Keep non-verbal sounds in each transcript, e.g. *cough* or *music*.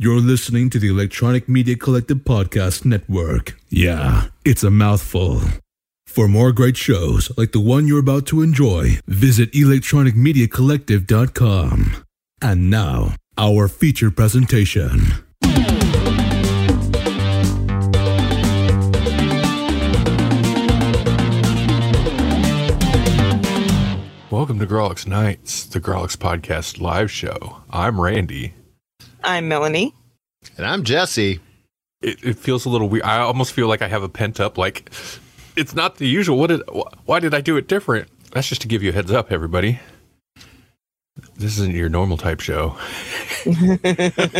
You're listening to the Electronic Media Collective Podcast Network. Yeah, it's a mouthful. For more great shows like the one you're about to enjoy, visit electronicmediacollective.com. And now, our feature presentation. Welcome to Grawlix Nights, the Grawlix Podcast live show. I'm Randy. I'm Melanie. And I'm Jesse. It, it feels a little weird. I almost feel like I have a pent up, like, it's not the usual. What did, wh- why did I do it different? That's just to give you a heads up, everybody. This isn't your normal type show. *laughs*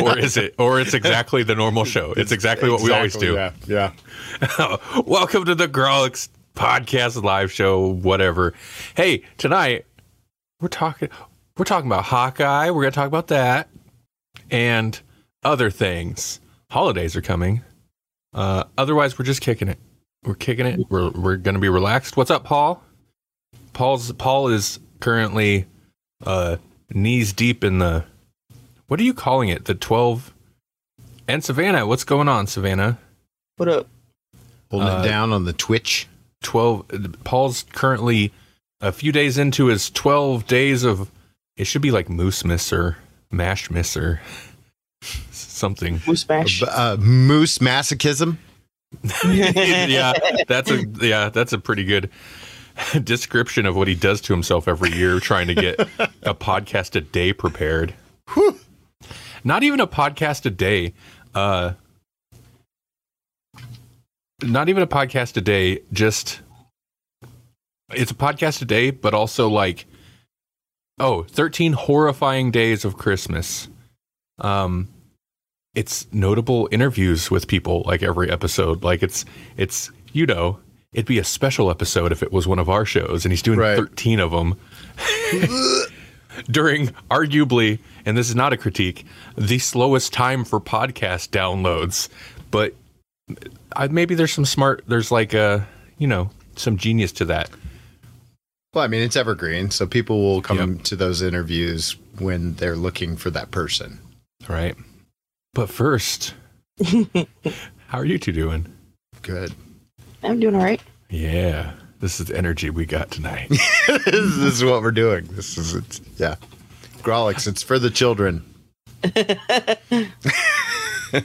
or is it? Or it's exactly the normal show. It's exactly what we always do. Yeah. yeah. *laughs* Welcome to the Grawlix Podcast live show, whatever. Hey, tonight we're talking we're talking about Hawkeye. We're gonna talk about that and other things. Holidays are coming. Uh, otherwise, we're just kicking it. We're kicking it. We're we're gonna be relaxed. What's up, Paul? Paul's Paul is currently uh, knees deep in the what are you calling it? The twelve and Savannah. What's going on, Savannah? What up? Holding Uh, it down on the Twitch. 12 paul's currently a few days into his 12 days of it should be like moose miss or mash miss or something Moose Bash. Uh, moose masochism. *laughs* yeah that's a yeah that's a pretty good description of what he does to himself every year trying to get a podcast a day prepared not even a podcast a day uh not even a podcast a day just it's a podcast a day but also like oh 13 horrifying days of christmas. Um it's notable interviews with people like every episode. Like it's it's you know it'd be a special episode if it was one of our shows and he's doing Right. 13 of them *laughs* during arguably and this is not a critique the slowest time for podcast downloads. But I, maybe there's some smart there's like a you know some genius to that Well, I mean, it's evergreen, so people will come Yep. to those interviews when they're looking for that person. right but first *laughs* how are you two doing Good. I'm doing all right. yeah this is the energy we got tonight *laughs* this is what we're doing. This is it. Yeah. Grawlix, it's for the children. *laughs*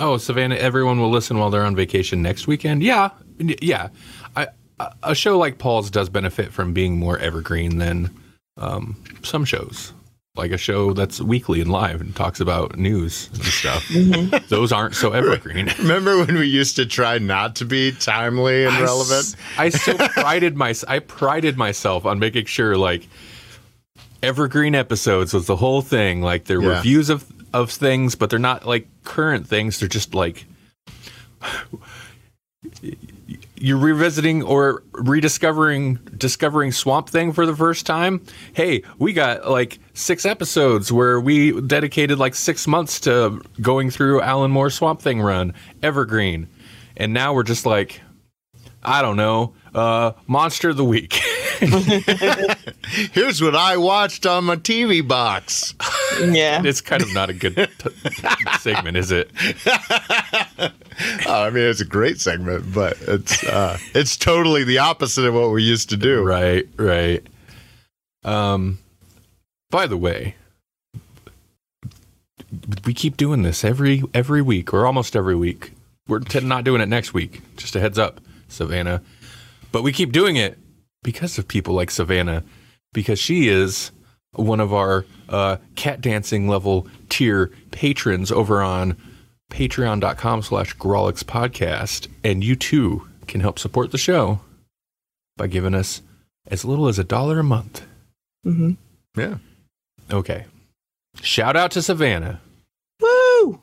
Oh, Savannah, everyone will listen while they're on vacation next weekend. Yeah, yeah. A show like Paul's does benefit from being more evergreen than um, some shows. Like a show that's weekly and live and talks about news and stuff. Those aren't so evergreen. *laughs* Remember when we used to try not to be timely and I relevant? s- I still *laughs* prided my I prided myself on making sure like evergreen episodes was the whole thing. Like they're Yeah. reviews of of things, but they're not like current things. They're just like you're revisiting or rediscovering discovering Swamp Thing for the first time. Hey, we got like six episodes where we dedicated like six months to going through Alan Moore's Swamp Thing run, Evergreen, and now we're just like, I don't know, uh, Monster of the Week. *laughs* Here's what I watched on my TV box. *laughs* Yeah. it's kind of not a good t- *laughs* segment, is it? *laughs* Oh, I mean, it's a great segment, but it's uh, it's totally the opposite of what we used to do. Right, right. Um, by the way, we keep doing this every every week or almost every week. We're t- not doing it next week. Just a heads up, Savannah. But we keep doing it because of people like Savannah, because she is one of our uh, cat dancing level tier patrons over on patreon.com slash Grawlix podcast. And you too can help support the show by giving us as little as a dollar a month. hmm Yeah. Okay. Shout out to Savannah. Woo!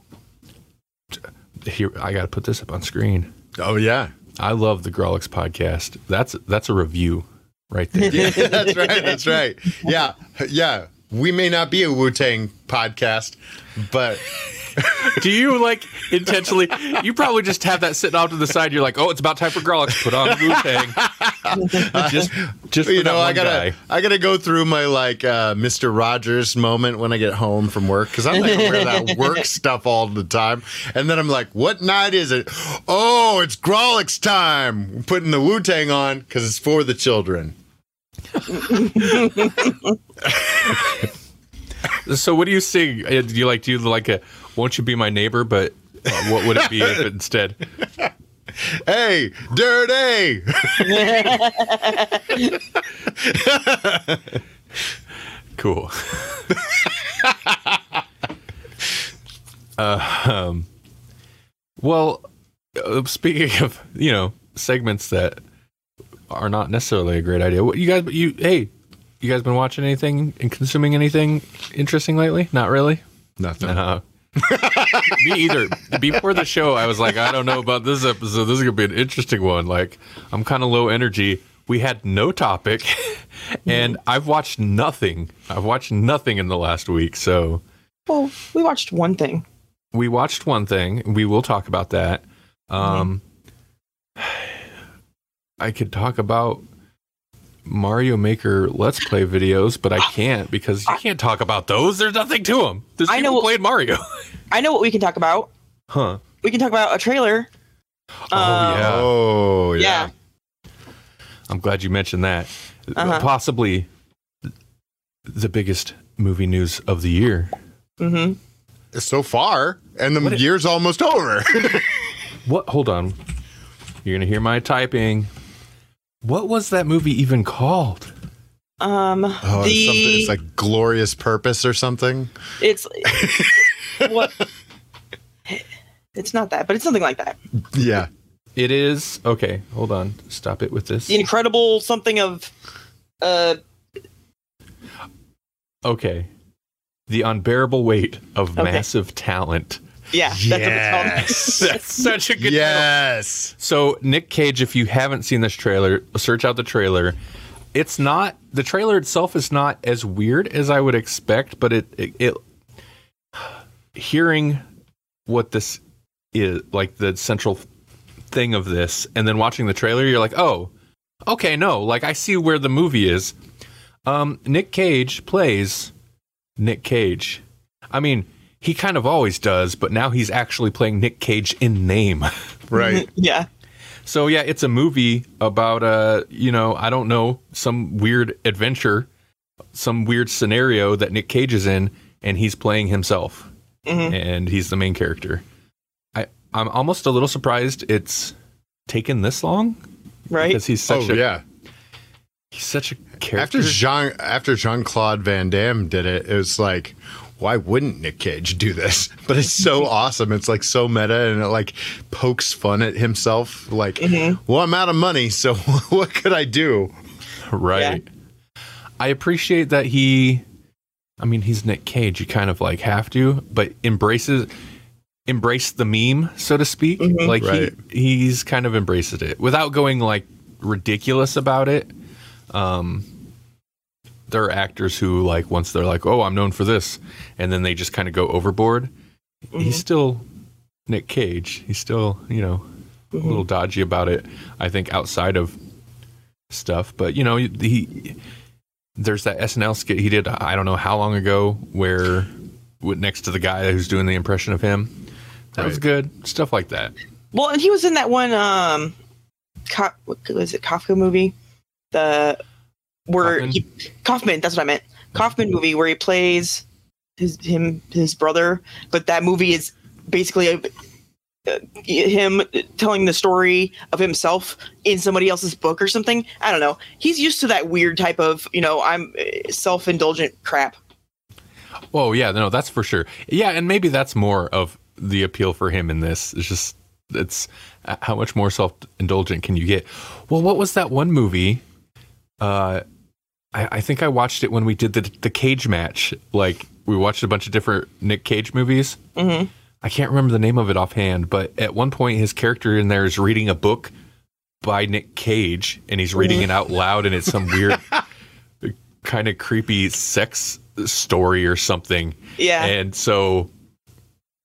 Here, I got to put this up on screen. Oh yeah. I love the Grawlix podcast. That's that's a review right there. *laughs* Yeah, that's right. That's right. Yeah, yeah. we may not be a Wu Tang podcast, but Do you like intentionally? You probably just have that sitting off to the side. You're like, oh, it's about time for Grawlix. Put on Wu Tang. *laughs* just, just you know, I gotta, guy. I gotta go through my like uh, Mister Rogers moment when I get home from work because I'm like wear that work *laughs* stuff all the time, and then I'm like, what night is it? Oh, it's Grawlix time. We're putting the Wu Tang on because it's for the children. So, what do you sing? Uh, Do you like? Do you like a? Won't you be my neighbor? But uh, what would it be if *laughs* instead? Hey, dirty. Cool. uh, um, well, uh, speaking of you know segments that are not necessarily a great idea, what you guys? You hey, you guys been watching anything and consuming anything interesting lately? Not really. Nothing. Uh, *laughs* me either. Before the show, I was like, I don't know about this episode. This is gonna be an interesting one. Like, I'm kind of low energy. We had no topic, *laughs* and I've watched nothing. I've watched nothing in the last week. So Well, we watched one thing. we watched one thing. We will talk about that. Um, *sighs* *sighs* *sighs* I could talk about Mario Maker Let's Play videos, but I can't because you can't talk about those. There's nothing to them. There's I people know- played Mario. I know what we can talk about. huh? We can talk about a trailer. Oh Um, yeah. Oh yeah. Yeah. I'm glad you mentioned that. Uh-huh. Possibly the biggest movie news of the year. Mm-hmm. So far, and the What it- year's almost over. *laughs* What? Hold on. You're gonna hear my typing. What was that movie even called? Um, Oh, it's, it's like glorious purpose or something. it's *laughs* what? It's not that, but it's something like that. Yeah. It is okay. Hold on. Stop it with this. The incredible something of, uh, Okay. The unbearable weight of Okay. massive talent. Yeah, that's what it's called. Yes. *laughs* That's such a good title. yes. So Nick Cage, if you haven't seen this trailer, search out the trailer. It's not the trailer itself is not as weird as I would expect, but it it, it *sighs* hearing what this is like the central thing of this, and then watching the trailer, you're like, oh, okay, no, like I see where the movie is. Um, Nick Cage plays Nick Cage. I mean, he kind of always does, but now he's actually playing Nick Cage in name. *laughs* Right. *laughs* Yeah, So yeah, it's a movie about uh, you know, I don't know, some weird adventure, some weird scenario that Nick Cage is in, and he's playing himself, Mhm. and he's the main character. I I'm almost a little surprised it's taken this long right. because he's such oh a yeah. he's such a character. After Jean after Jean Claude Van Damme did it, it was like, why wouldn't Nick Cage do this? *laughs* But it's so *laughs* awesome. It's like so meta and it like pokes fun at himself. Like, well, I'm out of money, so *laughs* what could I do? right. I appreciate that he. I mean, he's Nick Cage. You kind of like have to, but embraces embrace the meme, so to speak. Like Right. he he's kind of embraced it without going like ridiculous about it. Um, there are actors who like once they're like, "Oh, I'm known for this," and then they just kind of go overboard. He's still Nick Cage. He's still you know a little dodgy about it. I think outside of stuff, but you know he there's that SNL skit he did I don't know how long ago where with next to the guy who's doing the impression of him. That was good. Stuff like that. Well, and he was in that one. Um, Ka- what was it? Kafka movie. The where Kaufman? he Kaufman. That's what I meant. Kaufman movie where he plays his him his brother, but that movie is basically a, uh, him telling the story of himself in somebody else's book or something. I don't know. He's used to that weird type of you know I'm self indulgent crap. Oh yeah, no, that's for sure. Yeah, and maybe that's more of the appeal for him in this. It's just it's uh, how much more self indulgent can you get? Well, what was that one movie? Uh, I, I think I watched it when we did the the Cage match. Like we watched a bunch of different Nick Cage movies. Mhm. I can't remember the name of it offhand, but at one point his character in there is reading a book by Nick Cage, and he's reading it out loud, and it's some weird *laughs* kind of creepy sex story or something. Yeah. And so,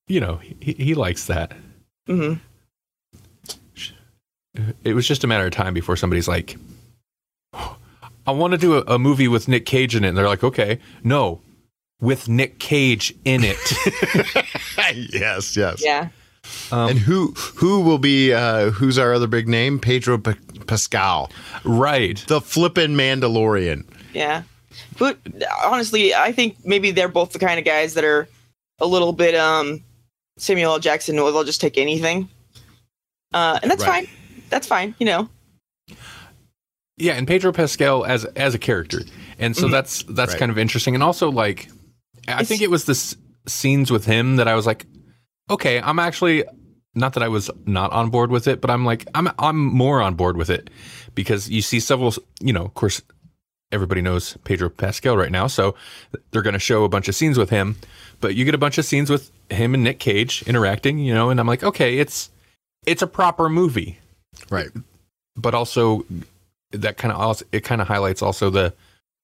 you know, he, he likes that. hmm It was just a matter of time before somebody's like, I want to do a, a movie with Nick Cage in it. And they're like, okay, no, with Nick Cage in it. *laughs* *laughs* yes, yes. Yeah. Um, and who who will be uh who's our other big name? Pedro Pa- Pascal, right. the flippin' Mandalorian. Yeah. But honestly, I think maybe they're both the kind of guys that are a little bit um Samuel L. Jackson will they'll just take anything. Uh and that's Right. fine. That's fine, you know. Yeah, and Pedro Pascal as as a character, and so Mhm. that's that's Right. kind of interesting. And also, like, I It's- think it was the s- scenes with him that I was like, okay, I'm actually not that I was not on board with it, but I'm like, I'm I'm more on board with it because you see several, you know, of course, everybody knows Pedro Pascal right now, so they're going to show a bunch of scenes with him, but you get a bunch of scenes with him and Nick Cage interacting, you know, and I'm like, okay, it's it's a proper movie Right. but also that kind of also it kind of highlights also the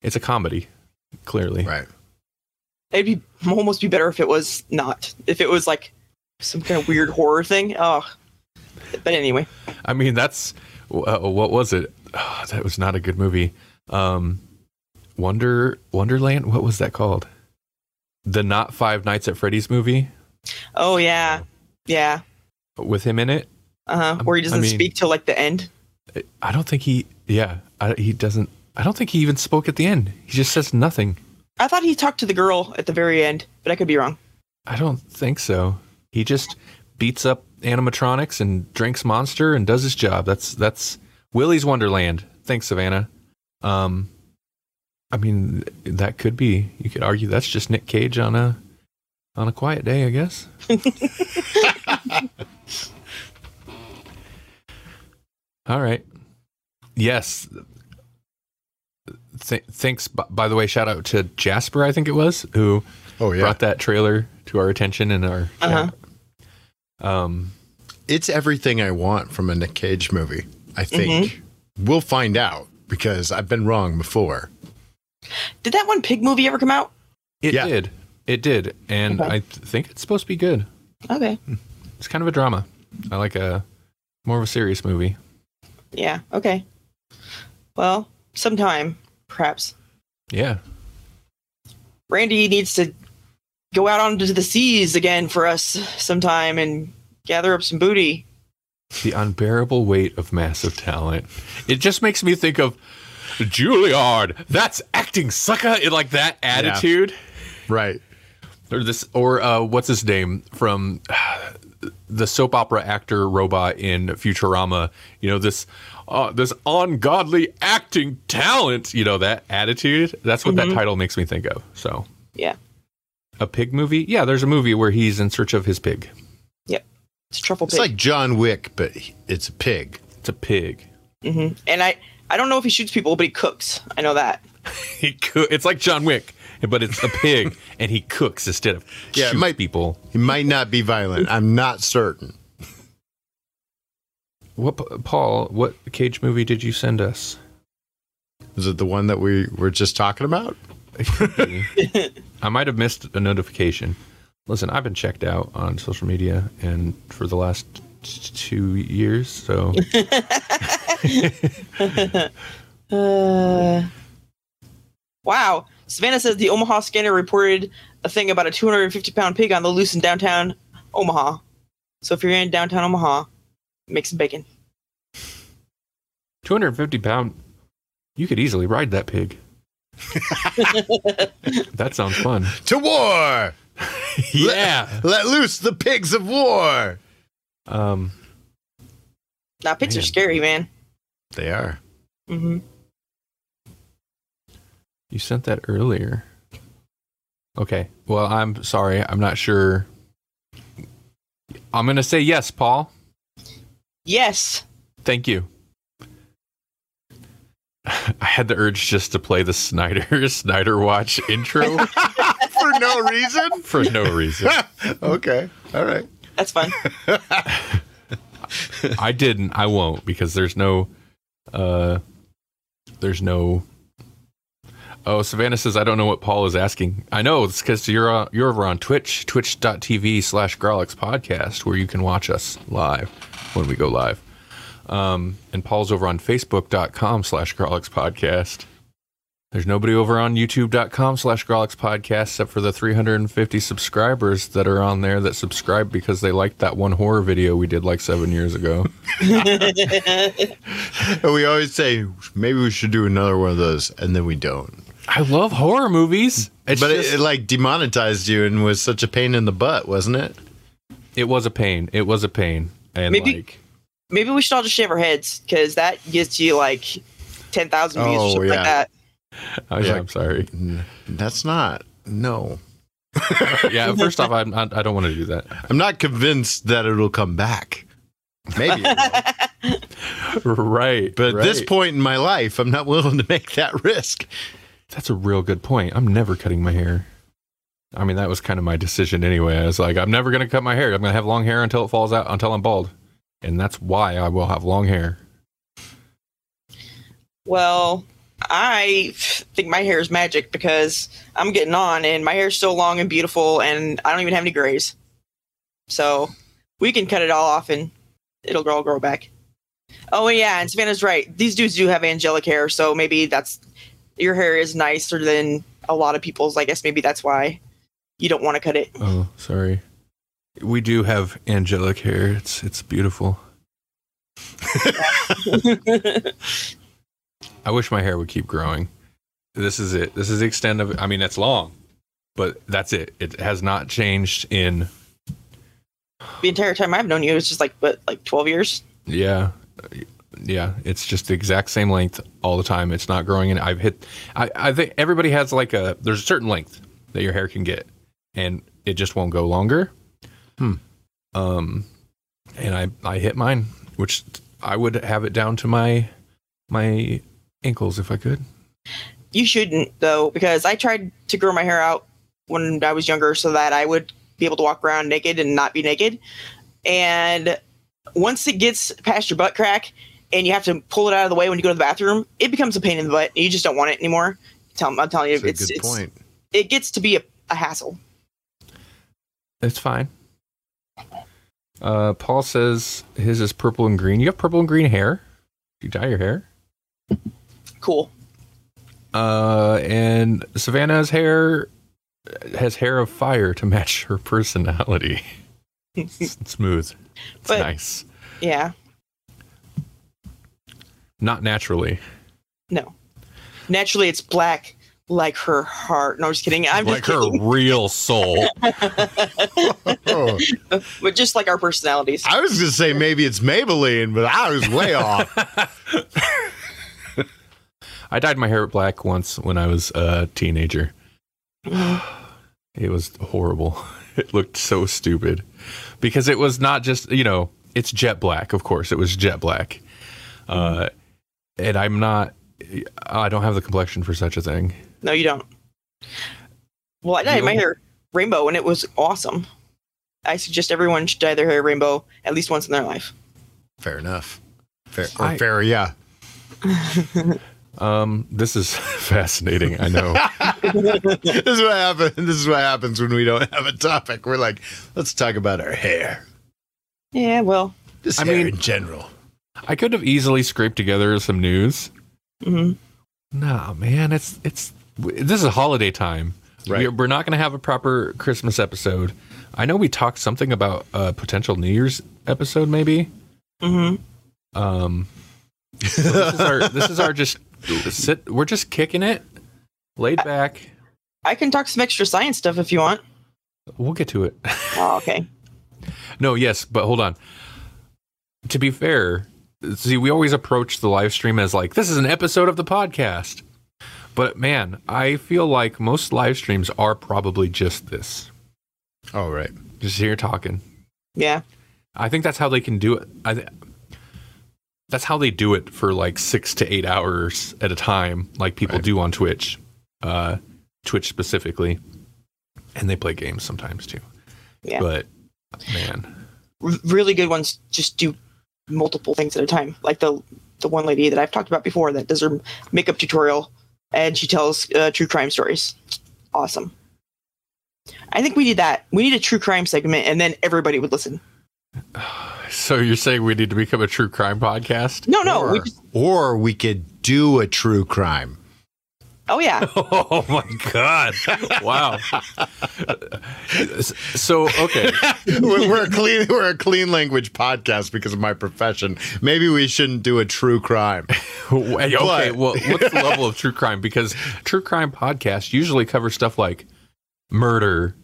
it's a comedy clearly Right. It'd be almost be better if it was not. If it was like some kind of weird horror thing. Oh. But anyway. i mean that's uh, what was it oh, that was not a good movie um wonder wonderland what was that called the not five nights at freddy's movie Oh yeah. Yeah. with him in it Uh-huh. Where he doesn't mean- speak till like the end. i don't think he yeah I, he doesn't i don't think he even spoke at the end. He just says nothing. I thought he talked to the girl at the very end, but I could be wrong. i don't think so. He just beats up animatronics and drinks monster and does his job. That's that's willy's wonderland. Thanks savannah. Um i mean that could be you could argue that's just nick cage on a on a quiet day i guess. *laughs* All right yes Th- thanks b- by the way shout out to jasper i think it was who Oh yeah. brought that trailer to our attention and our Uh-huh. um it's everything I want from a Nick Cage movie. I think we'll find out because I've been wrong before. Did that one pig movie ever come out? it Yeah. did it did and Okay. i th- think it's supposed to be good Okay. it's kind of a drama i like a more of a serious movie Yeah. Okay. Well, sometime, perhaps. yeah Randy needs to go out onto the seas again for us sometime and gather up some booty. the unbearable weight of massive talent it just makes me think of juilliard that's acting sucker in like that attitude Right. or this or uh what's his name from *sighs* the soap opera actor robot in futurama you know this uh, this ungodly acting talent you know that attitude that's what that title makes me think of so Yeah. a pig movie yeah there's a movie where he's in search of his pig Yep. It's truffle It's pig. like John Wick, but it's a pig. it's a pig hmm And I, I don't know if he shoots people, but he cooks. I know that. *laughs* he coo- it's like john wick but it's a pig *laughs* and he cooks instead of Yeah, it shoot might- people He might not be violent. I'm not certain. What paul what cage movie did you send us Is it the one that we were just talking about? It could be. *laughs* I might have missed a notification. Listen, I've been checked out on social media and for the last t- two years, so *laughs* *laughs* Uh, wow. Savannah says the Omaha scanner reported a thing about a 250 pound pig on the loose in downtown Omaha. So if you're in downtown Omaha, make some bacon. 250 pound. You could easily ride that pig. *laughs* that sounds fun. To war! *laughs* Yeah. Let loose the pigs of war! Um. Now, pigs are scary, man. They are. Mm-hmm. You sent that earlier. Okay. Well, I'm sorry. I'm not sure. I'm gonna say yes, Paul. Yes. Thank you. *laughs* I had the urge just to play the Snyder *laughs* Snyder Watch intro *laughs* For no reason? for no reason. okay. All right. That's fine. I didn't. I won't because there's no uh there's no Oh, Savannah says I don't know what Paul is asking. I know it's because you're uh, you're over on Twitch, twitch.tv slash Grawlix podcast, where you can watch us live when we go live. Um, and Paul's over on facebook.com slash Grawlix podcast. There's nobody over on youtube.com slash Grawlix podcast except for the 350 subscribers that are on there that subscribe because they liked that one horror video we did like seven years ago. And *laughs* we always say maybe we should do another one of those, and then we don't. I love horror movies. It's but just- it, it like demonetized you and was such a pain in the butt, wasn't it? it was a pain. It was a pain. And Maybe- like, Maybe we should all just shave our heads because that gets you like ten thousand views Oh, or something yeah. like that. oh, yeah, like- I'm sorry. That's not. No, *laughs* Yeah, first off, I'm, I, I don't want to do that. I'm not convinced that it'll come back. Maybe, it will. *laughs* Right. but at this point in my life, I'm not willing to make that risk. That's a real good point. I'm never cutting my hair. I mean, that was kind of my decision anyway. I was like, I'm never going to cut my hair. I'm going to have long hair until it falls out, until I'm bald. And that's why I will have long hair. Well, I think my hair is magic because I'm getting on and my hair's so long and beautiful and I don't even have any grays. So we can cut it all off and it'll all grow back. Oh yeah, and Savannah's right. These dudes do have angelic hair, so maybe that's your hair is nicer than a lot of people's. I guess maybe that's why you don't want to cut it. Oh, sorry. We do have angelic hair. It's it's beautiful. *laughs* I wish my hair would keep growing. This is it. This is the extent of it. I mean, it's long, but that's it. It has not changed in the entire time I've known you, it's just like what, like twelve years. Yeah. Yeah, it's just the exact same length all the time. It's not growing and I've hit I, I think everybody has like a there's a certain length that your hair can get and it just won't go longer. Hmm. Um and I I hit mine, which I would have it down to my my ankles if I could. You shouldn't though, because I tried to grow my hair out when I was younger so that I would be able to walk around naked and not be naked. And once it gets past your butt crack and you have to pull it out of the way when you go to the bathroom, it becomes a pain in the butt. You just don't want it anymore. Tell, I'm telling you, That's a it's, good it's point. it gets to be a, a hassle. It's fine. Uh Paul says his is purple and green. You have purple and green hair? You dye your hair? Cool. Uh, and Savannah's hair has hair of fire to match her personality. It's *laughs* smooth. It's But- nice. Yeah. Not naturally. No. Naturally, it's black like her heart. No, just kidding. I'm like just her kidding. real soul. *laughs* But just like our personalities. I was gonna say maybe it's Maybelline, but I was way *laughs* off. I dyed my hair black once when I was a teenager. *gasps* It was horrible. *laughs* It looked so stupid because it was not just, you know, it's jet black, of course. It was jet black. Uh, and I'm not, I don't have the complexion for such a thing. No, you don't. Well, I dyed You- my hair rainbow and it was awesome. I suggest everyone should dye their hair rainbow at least once in their life. Fair enough. Fair or I- fair, yeah. *laughs* Um, this is *laughs* fascinating. I know. *laughs* this is what happens. This is what happens when we don't have a topic. We're like, let's talk about our hair. Yeah, well, Just I hair mean- in general. I could have easily scraped together some news. mhm. No, man, it's it's this is holiday time. Right. We're, we're not going to have a proper Christmas episode. I know we talked something about a potential New Year's episode, maybe. Mhm. Um, so this is our this is our just sit. We're just kicking it, laid back. I can talk some extra science stuff if you want. We'll get to it. Oh, okay. *laughs* No, yes, but hold on. To be fair, see, we always approach the live stream as like this is an episode of the podcast. But man, I feel like most live streams are probably just this. Oh, right. Just here talking. Yeah. I think that's how they can do it. I th- that's how they do it for like six to eight hours at a time, like people Right. do on Twitch, uh, Twitch specifically, and they play games sometimes too. Yeah. But man, R- really good ones just do multiple things at a time. Like the the one lady that I've talked about before that does her makeup tutorial and she tells uh, true crime stories. Awesome. I think we need that. We need a true crime segment, and then everybody would listen. *sighs* So you're saying we need to become a true crime podcast? No, no. or, We just, or we could do a true crime. Oh yeah. *laughs* Oh my god! Wow. *laughs* So okay, *laughs* we're, we're a clean we're a clean language podcast because of my profession. Maybe we shouldn't do a true crime. okay. But- Well, what's the level of true crime? Because true crime podcasts usually cover stuff like murder.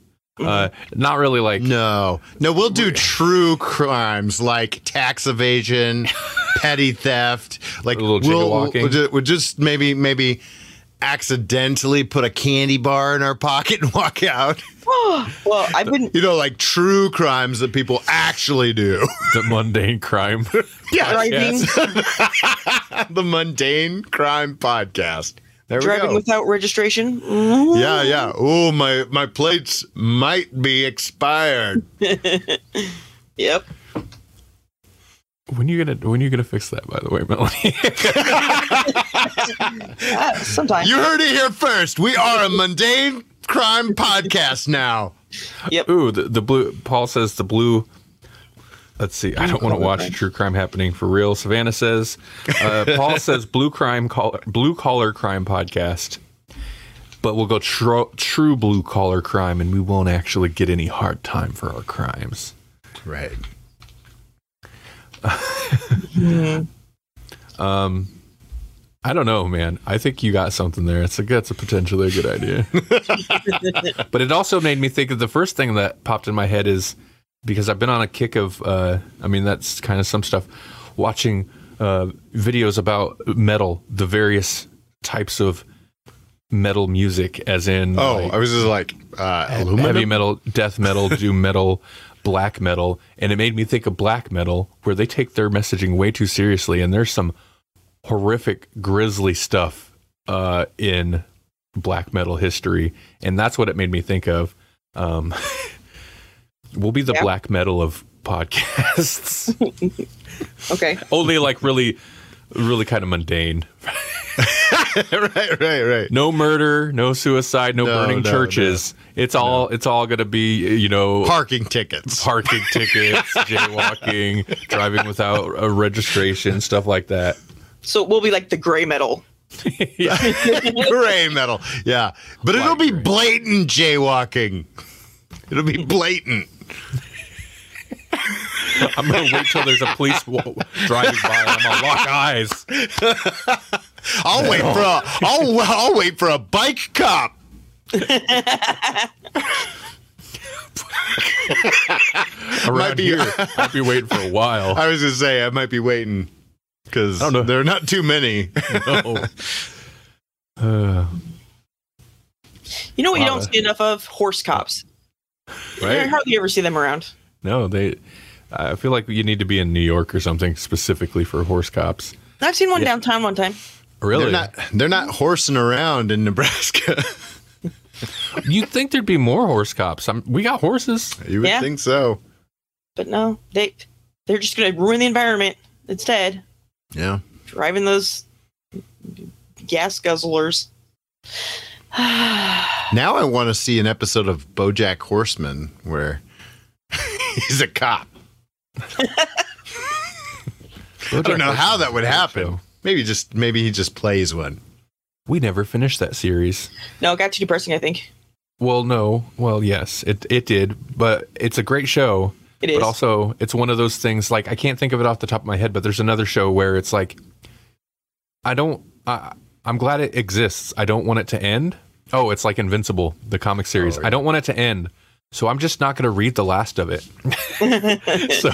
Uh, not really like No, no, we'll do true crimes like tax evasion, petty theft, like A little we'll, jaywalking. we'll, we'll just maybe maybe accidentally put a candy bar in our pocket and walk out. *laughs* well, I've been You know, like true crimes that people actually do. *laughs* the mundane crime. *laughs* driving the mundane crime podcast. There driving we go. without registration. Mhm. yeah, yeah. Oh, my my plates might be expired. Yep. When you gonna when you gonna fix that? By the way, Melanie. Uh, sometimes. You heard it here first. We are a mundane crime podcast now. Yep. Ooh, the, the blue. Paul says the blue. Let's see. I don't want to watch true crime happening for real. Savannah says. Uh, *laughs* Paul says blue crime call, blue collar crime podcast. But we'll go tro- true blue collar crime, and we won't actually get any hard time for our crimes. Right. *laughs* I don't know, man. I think you got something there. It's a that's a potentially a good idea. *laughs* but it also made me think of the first thing that popped in my head is because I've been on a kick of uh I mean that's kind of some stuff watching uh videos about metal, the various types of metal music as in Oh, like, I was just like uh, aluminum. heavy metal, death metal, doom metal, black metal, and it made me think of black metal, where they take their messaging way too seriously, and there's some horrific, grisly stuff uh, in black metal history, and that's what it made me think of. Um, *laughs* we'll be the Yeah. black metal of podcasts, *laughs* *laughs* Okay. only like really, really kind of mundane. *laughs* right, right, right. No murder, no suicide, no, No, burning no, churches. It's all it's all gonna be you know Parking tickets. parking *laughs* tickets, jaywalking, driving without a registration, stuff like that. So we'll be like the gray metal. *laughs* Gray metal. Yeah. But it'll be gray. blatant jaywalking. It'll be blatant. I'm gonna wait till there's a police w- driving by. and I'm gonna lock eyes. I'll wait for a I'll I'll wait for a bike cop. *laughs* Around be- here, I'll be waiting for a while. I was gonna say I might be waiting because I don't know. there are not too many. No. *laughs* Uh, You know what you Wow. don't see enough of? Horse cops. You right? hardly ever see them around. No, they. I feel like you need to be in New York or something specifically for horse cops. I've seen one Yeah. downtown one time. Really? They're not they're not horsing around in Nebraska. *laughs* You'd think there'd be more horse cops. I'm, we got horses. you would Yeah. think so. But no, they they're just gonna ruin the environment instead. Yeah. Driving those gas guzzlers. *sighs* Now I want to see an episode of BoJack Horseman where *laughs* he's a cop. *laughs* I don't know how that would happen. Maybe just maybe he just plays one. We never finished that series. no, it got too depressing, I think. Well, no. Well, yes, it it did, but it's a great show. It is. But also, it's one of those things like I can't think of it off the top of my head, but there's another show where it's like I don't I I'm glad it exists. I don't want it to end. Oh, it's like Invincible, the comic series. Oh, yeah. I don't want it to end. So I'm just not going to read the last of it. *laughs* *laughs* so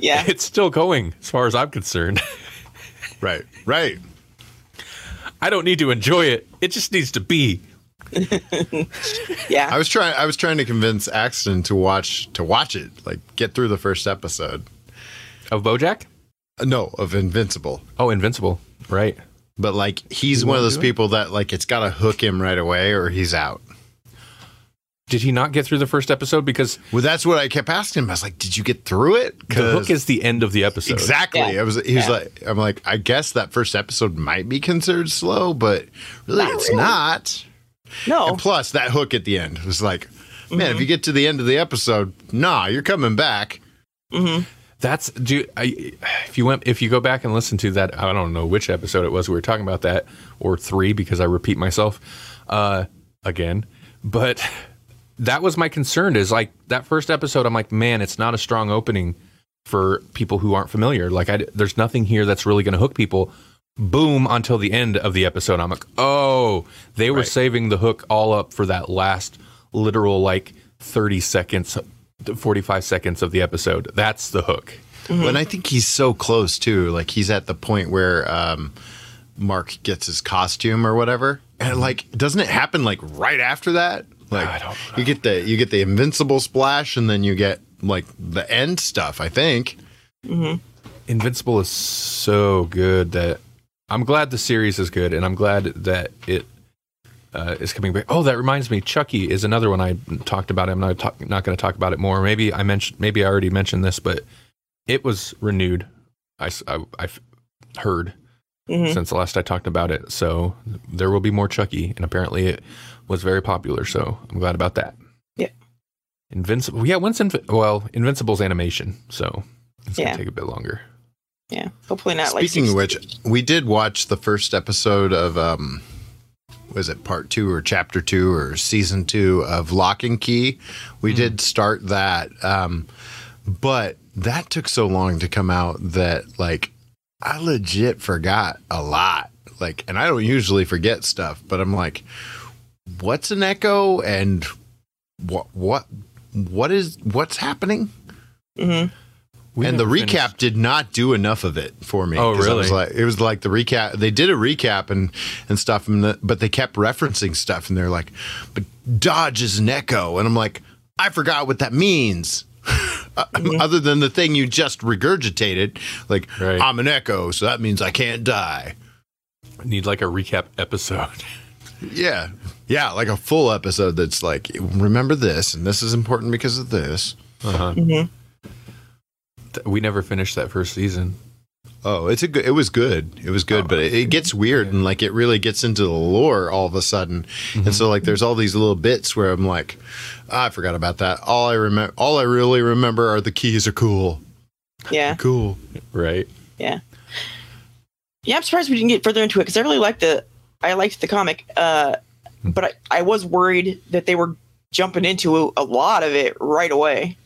yeah. it's still going as far as I'm concerned. Right. Right. I don't need to enjoy it. It just needs to be. *laughs* Yeah. I was trying I was trying to convince Axton to watch to watch it, like get through the first episode. Of BoJack? Uh, No, of Invincible. Oh, Invincible. Right. But like he's You one of those do it? people that like it's got to hook him right away or he's out. Did he not get through the first episode? Because Well, that's what I kept asking him. I was like, "Did you get through it?" the hook is the end of the episode. exactly. Yeah. I was. He was Yeah. like, "I'm like, I guess that first episode might be considered slow, but really, Not it's really. not." No. And plus, that hook at the end was like, "Man, Mm-hmm. if you get to the end of the episode, nah, you're coming back." That's do I, if you went if you go back and listen to that I don't know which episode it was we were talking about that or three because I repeat myself uh, again, but *laughs* that was my concern is like that first episode I'm like man it's not a strong opening for people who aren't familiar like I, there's nothing here that's really going to hook people. Boom until the end of the episode I'm like oh they were Right. saving the hook all up for that last literal like 30 seconds 45 seconds of the episode that's the hook. And I think he's so close too. Like he's at the point where um, Mark gets his costume or whatever, and like, doesn't it happen like right after that? Like I don't you get the you get the invincible splash, and then you get like the end stuff. I think. Invincible is so good that I'm glad the series is good, and I'm glad that it uh, is coming back. Oh, that reminds me, Chucky is another one I talked about. I'm not talk, not going to talk about it more. Maybe I mentioned, maybe I already mentioned this, but it was renewed. I, I, have heard Mhm. since the last I talked about it, so there will be more Chucky, and apparently it was very popular. So I'm glad about that. Yeah. Invincible. Yeah, once Invi- well, Invincible's animation, so it's Yeah. gonna take a bit longer. Yeah. Hopefully not like Speaking of which, we did watch the first episode of um, was it part two or chapter two or season two of Locke and Key? We did start that, um, but that took so long to come out that like I legit forgot a lot. Like, and I don't usually forget stuff, but I'm like, what's an echo and what what what is what's happening? Mhm. We and the never recap finished- did not do enough of it for me. Oh, 'cause I was really? like, it was like the recap. They did a recap and and stuff, and the, but they kept referencing stuff, and they're like, "But Dodge is an echo," and I'm like, I forgot what that means. *laughs* Uh, Other than the thing you just regurgitated, like Right. I'm an echo, so that means I can't die. I need like a recap episode. *laughs* Yeah, yeah, like a full episode that's like, remember this, and this is important because of this. Uh-huh. Mhm. We never finished that first season. Oh, it's a good. It was good. It was good, but it, it gets weird and like it really gets into the lore all of a sudden. And so like there's all these little bits where I'm like, "Ah, I forgot about that. All I remember, all I really remember are the keys are cool, Yeah. cool. Right. Yeah. Yeah, I'm surprised we didn't get further into it because I really liked the I liked the comic. Uh, but I, I was worried that they were jumping into a lot of it right away.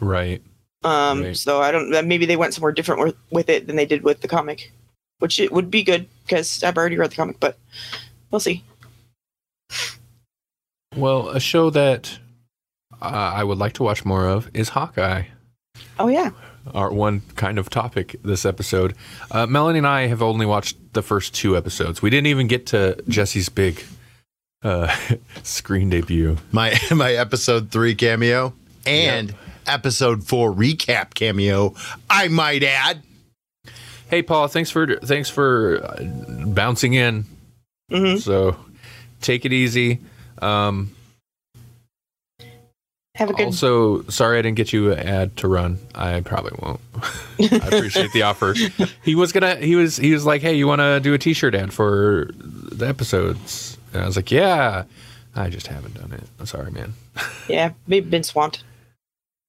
Right. Um, Right. so I don't. Maybe they went somewhere different with, with it than they did with the comic, which it would be good because I've already read the comic. But we'll see. Well, a show that uh, I would like to watch more of is Hawkeye. Oh yeah. Our one kind of topic this episode. Uh, Melanie and I have only watched the first two episodes. We didn't even get to Jesse's big uh, *laughs* screen debut. My *laughs* my episode three cameo and episode four recap cameo. I might add. Hey, Paul. Thanks for thanks for uh, bouncing in. hmm So take it easy. Um, Have a good. Also, sorry I didn't get you an ad to run. I probably won't. *laughs* I appreciate the offer. He was gonna. He was. He was like, "Hey, you want to do a T-shirt ad for the episodes?" And I was like, "Yeah." I just haven't done it. I'm sorry, man. *laughs* yeah, maybe been swamped.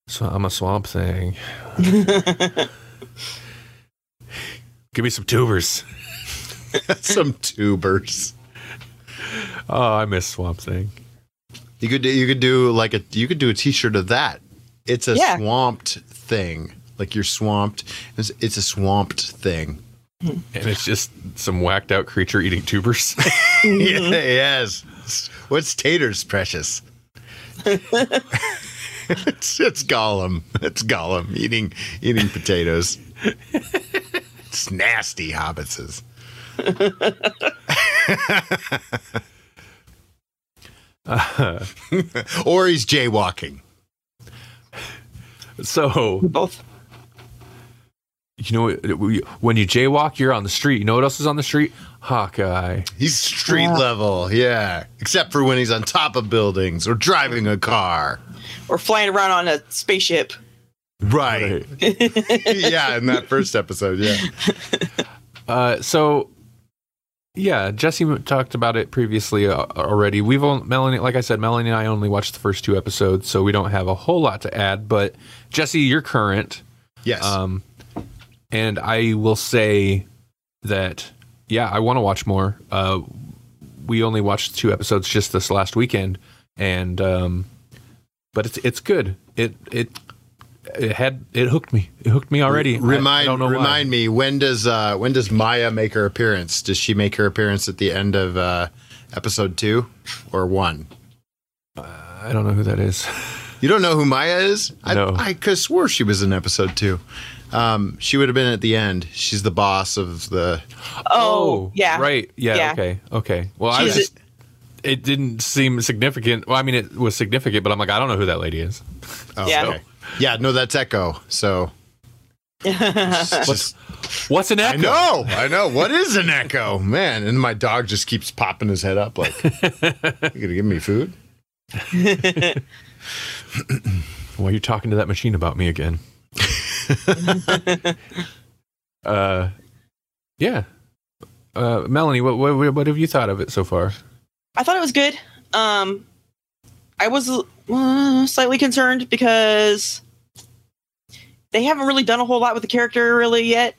So I'm a swamp thing. *laughs* Give me some tubers. Some tubers. Oh, I miss Swamp Thing. You could do, you could do like a you could do a T-shirt of that. It's a Yeah. swamped thing. Like you're swamped. It's, it's a swamped thing. And it's just some whacked out creature eating tubers. *laughs* Yeah, yes. What's taters, precious? it's it's Gollum. It's Gollum eating eating potatoes. it's nasty hobbitses. *laughs* *laughs* or he's jaywalking. so Both. you know, when you jaywalk, you're on the street. You know what else is on the street? Hawkeye. He's street level, yeah. Except for when he's on top of buildings or driving a car. Or flying around on a spaceship. Right. *laughs* yeah, in that first episode, yeah. Uh, so, yeah, Jesse talked about it previously uh, already. We've only, Melanie, like I said, Melanie and I only watched the first two episodes, so we don't have a whole lot to add. But Jesse, you're current, Yes. um, and I will say that yeah, I want to watch more. Uh, we only watched two episodes just this last weekend, and um, but it's it's good. It it it had it hooked me. It hooked me already. I- I remind don't know why. remind me when does uh when does Maya make her appearance? Does she make her appearance at the end of uh episode 2 or 1? I don't know who that is. *laughs* You don't know who Maya is? No. I, I could have swore she was in episode 2. Um she would have been at the end. She's the boss of the Oh, yeah. Right. Yeah, Yeah. Okay. Okay. Well, I was She's just. It didn't seem significant. Well, I mean, it was significant, but I'm like, I don't know who that lady is. Oh, Yeah. okay. Yeah, no, that's Echo. So What's what's an echo? I know, I know. What is an echo, man? And my dog just keeps popping his head up, like, "You gonna give me food?" *laughs* Why Well, you're talking to that machine about me again. *laughs* uh, yeah. Uh, Melanie, what, what what have you thought of it so far? I thought it was good. Um, I was uh, slightly concerned because they haven't really done a whole lot with the character really yet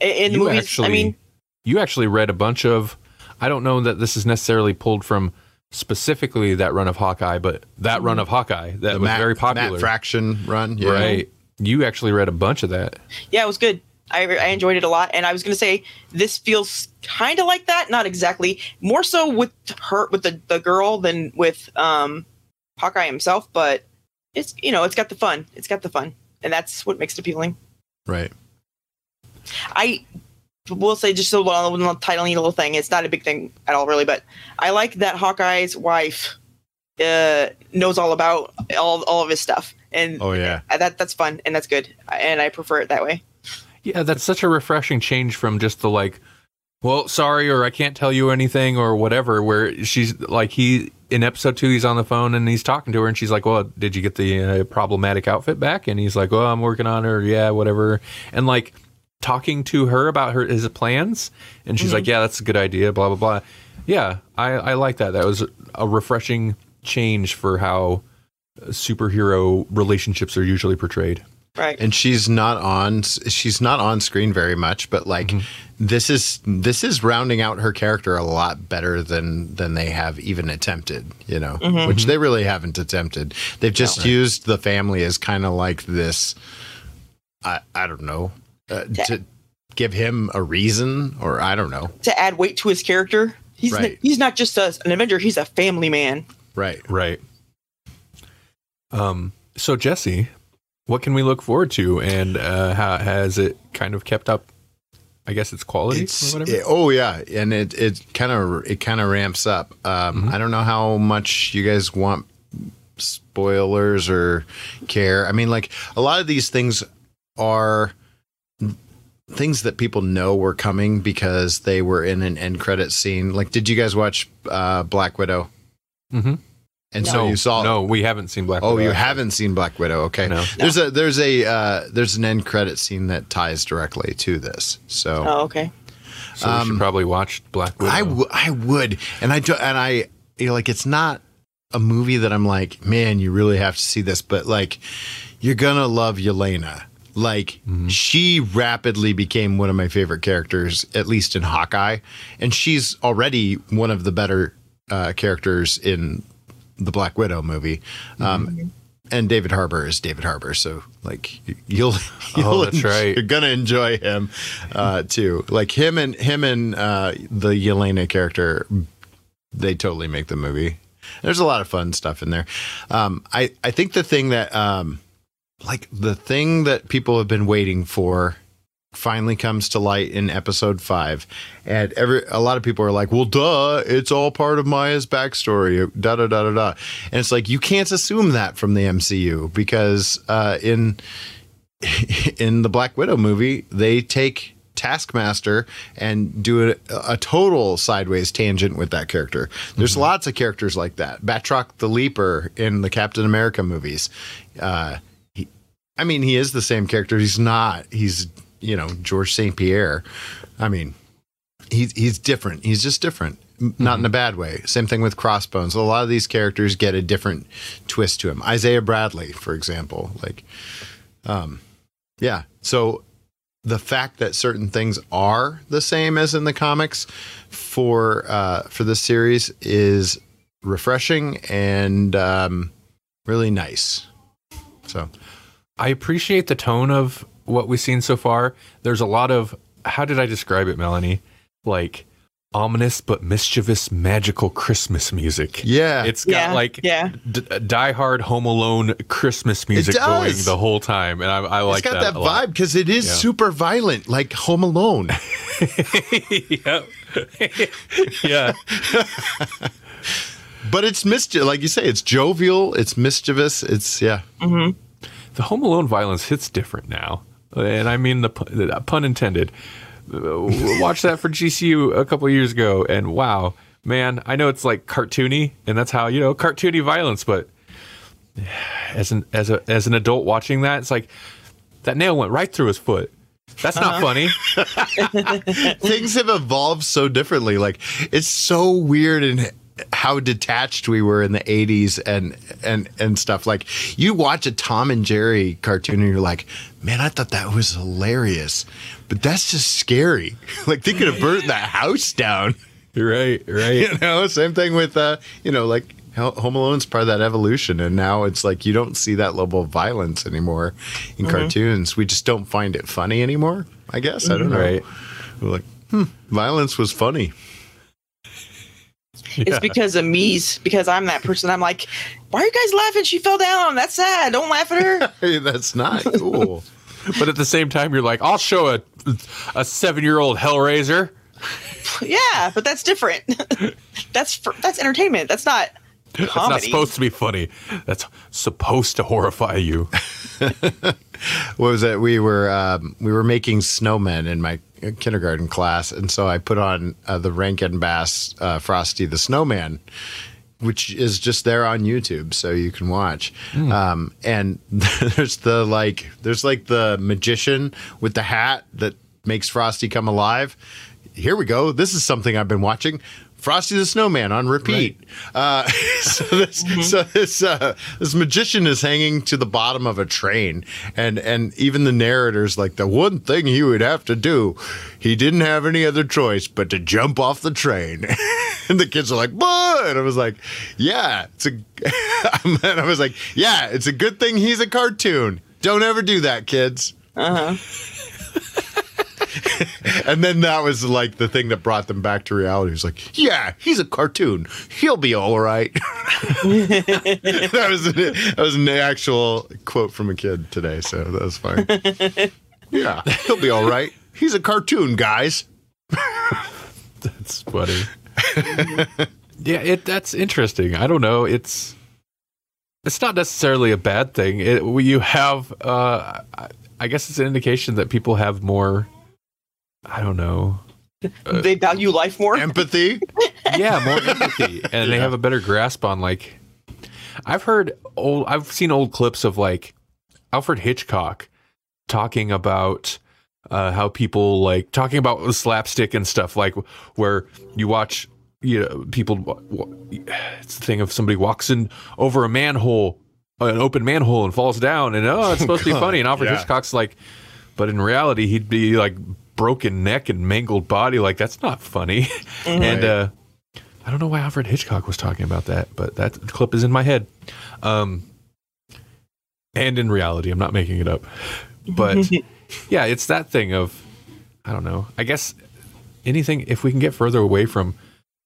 in the You movies. actually, I mean, you actually read a bunch of. I don't know that this is necessarily pulled from specifically that run of Hawkeye, but that run of Hawkeye that was Matt- very popular. Matt Fraction run, yeah. Right. You actually read a bunch of that. yeah, it was good. I, I enjoyed it a lot, and I was going to say this feels kind of like that, not exactly. More so with her, with the the girl than with um, Hawkeye himself, but it's you know it's got the fun. It's got the fun, and that's what makes it appealing. Right. I will say just a little, little tiny little thing. It's not a big thing at all, really, but I like that Hawkeye's wife uh, knows all about all all of his stuff, and Oh yeah. that that's fun and that's good, and I prefer it that way. Yeah, that's such a refreshing change from just the like, well, sorry, or I can't tell you anything, or whatever. Where she's like, he in episode two, he's on the phone and he's talking to her, and she's like, "Well, did you get the uh, problematic outfit back?" And he's like, "Well, I'm working on her. Yeah, whatever." And like talking to her about her his plans, and she's like, "Yeah, that's a good idea." Blah blah blah. Yeah, I I like that. That was a refreshing change for how superhero relationships are usually portrayed. Right. And she's not on she's not on screen very much, but like this is this is rounding out her character a lot better than than they have even attempted, you know, which they really haven't attempted. They've just used the family as kind of like this I I don't know, uh, to give him a reason or I don't know. to add weight to his character, he's Right. n- he's not just a, an Avenger; he's a family man. Right. Right. Um. So Jesse, what can we look forward to, and uh, how has it kind of kept up? I guess its quality It's or whatever. it- oh yeah, and it it kind of it kind of ramps up. Um, I don't know how much you guys want spoilers or care. I mean, like a lot of these things are things that people know were coming because they were in an end credit scene. Like, did you guys watch uh, Black Widow? mm-hmm. And no, so you saw No, we haven't seen Black. Widow. Oh, you actually. haven't seen Black Widow. Okay. No. There's a there's a uh, there's an end credit scene that ties directly to this. So Oh, okay. So we um, should probably watch Black Widow. I, w- I would, and I do, and I you know, like it's not a movie that I'm like, man, you really have to see this, but like you're gonna love Yelena. Like she rapidly became one of my favorite characters, at least in Hawkeye, and she's already one of the better uh, characters in the Black Widow movie. Um, and David Harbour is David Harbour, so like you'll, *laughs* you'll Oh, that's right. you're gonna enjoy him uh, too. Like him and him and uh, the Yelena character, they totally make the movie. There's a lot of fun stuff in there. Um, I I think the thing that um, like the thing that people have been waiting for finally comes to light in episode five and every a lot of people are like well duh it's all part of maya's backstory da da da da da and it's like you can't assume that from the mcu because uh in *laughs* in the Black Widow movie, they take Taskmaster and do a, a total sideways tangent with that character. There's lots of characters like that. Batroc the Leaper in the Captain America movies. Uh, he, I mean, he is the same character. He's not. He's you know George St. Pierre. I mean, he's he's different. He's just different. Not in a bad way. Same thing with Crossbones. A lot of these characters get a different twist to him. Isaiah Bradley, for example, like, um, yeah. So the fact that certain things are the same as in the comics for uh, for this series is refreshing and um, really nice. So I appreciate the tone of what we've seen so far. There's a lot of how did I describe it, Melanie? Like ominous but mischievous magical Christmas music. yeah, It's got Yeah, like yeah. d- uh, Die Hard Home Alone Christmas music going the whole time, and I, I like it's got that, a lot. vibe because it is Yeah. super violent, like Home Alone. *laughs* yep. yeah. *laughs* but it's mischievous, like you say, it's jovial, it's mischievous, it's yeah. Mm-hmm. The Home Alone violence hits different now, and I mean the, pu- pun intended. *laughs* Watch that for GCU a couple of years ago, and wow, man, I know it's like cartoony, and that's how you know cartoony violence, but as an as a as an adult watching that, it's like that nail went right through his foot. That's not uh-huh. funny. *laughs* things have evolved so differently. Like it's so weird and how detached we were in the 80s and and and stuff. Like you watch a Tom and Jerry cartoon and you're like man I thought that was hilarious. But that's just scary. *laughs* Like they could have burnt that house down. Right, *laughs* right. you know same thing with uh you know like Ho- Home Alone's part of that evolution and now it's like you don't see that level of violence anymore in cartoons. We just don't find it funny anymore I guess. I don't know. Right. we're like, hmm, violence was funny. *laughs* It's because of me's because I'm that person. I'm like, why are you guys laughing? She fell down. That's sad. Don't laugh at her. *laughs* Hey, that's not cool. But at the same time, you're like, I'll show a a seven year old Hellraiser. *laughs* yeah, but that's different. that's for, that's entertainment. That's not comedy. not supposed to be funny. That's supposed to horrify you. what was it? We were um, we were making snowmen in my kindergarten class, and so I put on uh, the Rankin Bass uh, Frosty the Snowman, which is just there on YouTube, so you can watch. Um, and *laughs* there's the like, there's like the magician with the hat that makes Frosty come alive. Here we go. This is something I've been watching. Frosty the Snowman on repeat. Uh, *laughs* so this, so this, uh, this magician is hanging to the bottom of a train, and and even the narrator's like the one thing he would have to do, he didn't have any other choice but to jump off the train. *laughs* and the kids are like, "What?" And I was like, "Yeah, it's a." *laughs* and I was like, "Yeah, it's a good thing he's a cartoon. Don't ever do that, kids." Uh huh. *laughs* And then that was like the thing that brought them back to reality. It was like, yeah, he's a cartoon. He'll be all right. *laughs* that was an, that was an actual quote from a kid today, so that was fine. yeah, he'll be all right. He's a cartoon, guys. *laughs* That's funny. yeah, it that's interesting. I don't know. It's it's not necessarily a bad thing. It, you have, uh, I guess it's an indication that people have more. I don't know. *laughs* they value life more. Empathy. *laughs* Yeah, more empathy, and they have a better grasp on like. I've heard old. I've seen old clips of like Alfred Hitchcock talking about uh, how people like talking about slapstick and stuff like where you watch you know people wa- wa- it's the thing of somebody walks in over a manhole an open manhole and falls down and oh it's supposed to be *laughs* funny and Alfred yeah. Hitchcock's like but in reality he'd be like broken neck and mangled body like that's not funny *laughs* and uh I don't know why Alfred Hitchcock was talking about that but that clip is in my head um and in reality I'm not making it up but *laughs* yeah, it's that thing of I don't know. I guess anything if we can get further away from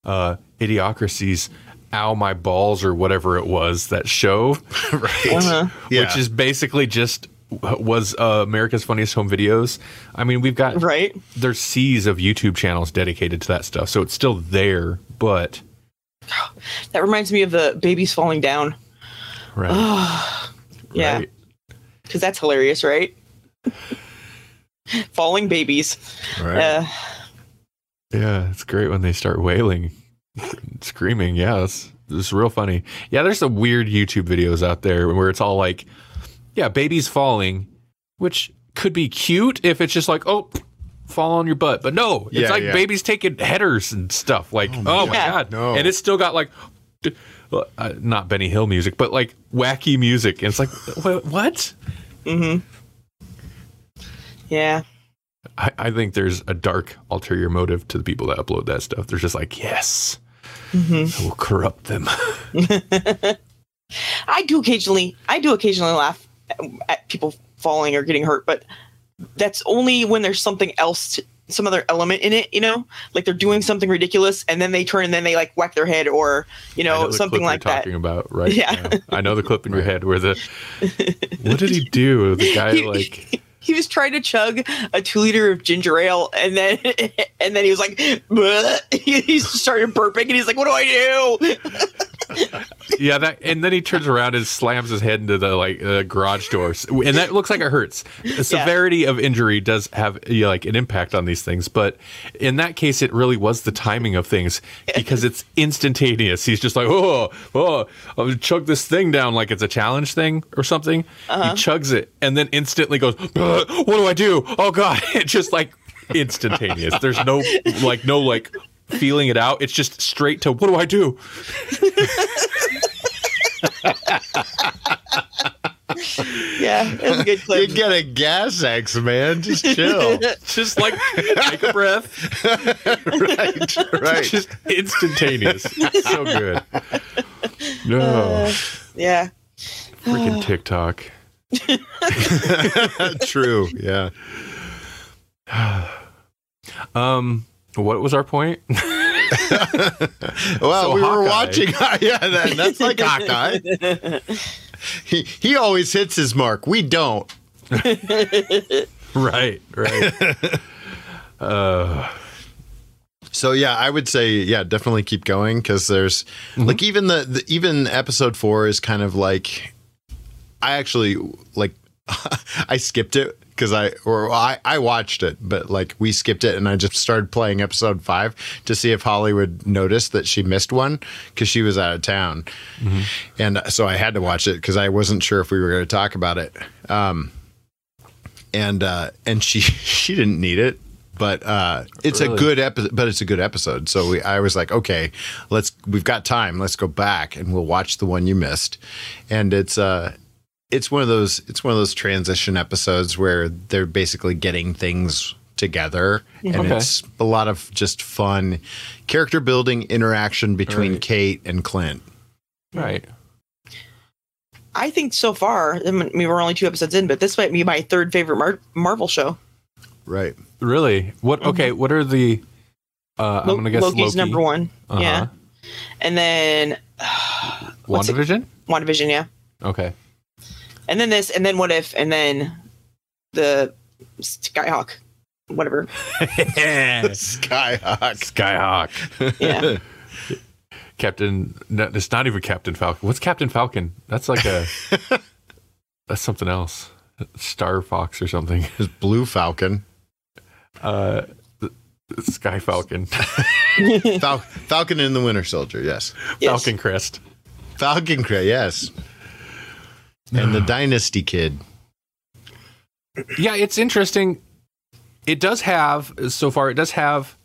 uh idiocracy's ow my balls or whatever it was that show *laughs* right. Uh-huh. Yeah. which is basically just was uh, America's funniest home videos. I mean, we've got Right. there's seas of YouTube channels dedicated to that stuff, so it's still there, but That reminds me of the babies falling down. right, Oh, Yeah, right. because that's hilarious, right? *laughs* Falling babies. Right. Uh, Yeah, it's great when they start wailing, screaming. Yeah, it's, it's real funny. Yeah, there's some weird YouTube videos out there where it's all like, yeah, babies falling, which could be cute if it's just like, oh, fall on your butt. But no, it's Yeah, like yeah. babies taking headers and stuff. Like, oh my, God. God. No. And it's still got like, uh, not Benny Hill music, but like wacky music. And it's like, wha- what? yeah. I, I think there's a dark ulterior motive to the people that upload that stuff. They're just like, yes, I will corrupt them. *laughs* *laughs* I do occasionally I do occasionally laugh at, people falling or getting hurt, but that's only when there's something else to, some other element in it, you know? Like they're doing something ridiculous and then they turn and then they like whack their head or, you know, know something like that. talking about right Yeah. now. I know the clip in your *laughs* head where the what did he do? The guy He- like he was trying to chug a two liter of ginger ale and then *laughs* and then he was like *laughs* he started burping and he's like what do i do *laughs* yeah that and then he turns around and slams his head into the like uh, garage doors and that looks like it hurts. The severity of injury does have you know, like an impact on these things, but in that case it really was the timing of things because it's instantaneous. He's just like oh oh I'll chug this thing down like it's a challenge thing or something. He chugs it and then instantly goes what do I do? Oh god! *laughs* It just like instantaneous. There's no like no like feeling it out. It's just straight to what do I do? yeah it was a good You get a gas X, man. Just chill. *laughs* Just like take a breath. right. Right. Just instantaneous. So good. No, yeah freaking TikTok. *laughs* True. Yeah. *sighs* Um, what was our point? *laughs* Well, So we were watching. *laughs* yeah, that, that's like *laughs* Hawkeye. he he always hits his mark. We don't. right, right. Uh. So yeah, I would say yeah, definitely keep going because there's like even the, the even episode four is kind of like I actually like I skipped it because I or I I watched it, but like we skipped it and I just started playing episode five to see if Holly would notice that she missed one because she was out of town, and so I had to watch it because I wasn't sure if we were going to talk about it. Um, and uh, and she *laughs* she didn't need it, but uh, it's a good episode. But it's a good episode. So we, I was like, okay, let's we've got time. Let's go back and we'll watch the one you missed. And it's uh, it's one of those it's one of those transition episodes where they're basically getting things together and Okay. it's a lot of just fun character building interaction between Right. Kate and Clint. Right. i think so far I mean we were only two episodes in but this might be my third favorite Mar- marvel show Right. Really? What? Okay. What are the? Uh, I'm gonna guess loki's Loki. number one Uh-huh. yeah and then *sighs* what's it- WandaVision. WandaVision, yeah Okay. And then this and then what if and then the skyhawk whatever *laughs* *laughs* Skyhawk. Skyhawk. yeah *laughs* Captain. No, it's not even Captain Falcon. What's Captain Falcon? That's like a. that's something else. Star Fox or something. There's Blue Falcon. Uh, Sky Falcon. Fal- Falcon and the Winter Soldier, yes. Yes. Falcon Crest. Falcon Crest. yes. And the *sighs* Dynasty Kid. yeah, it's interesting. It does have so far. It does have.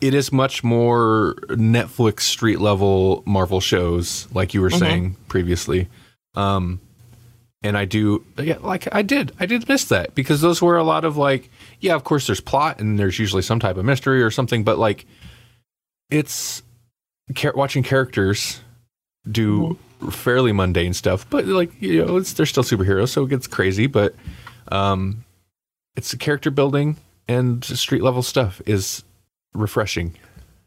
It is much more Netflix street level Marvel shows, like you were saying previously. Um, and I do, yeah, like I did, I did miss that because those were a lot of like, yeah, of course, there's plot and there's usually some type of mystery or something, but like, it's char- watching characters do mm-hmm. fairly mundane stuff, but like you know, it's they're still superheroes, so it gets crazy. But um, it's the character building and street level stuff is refreshing.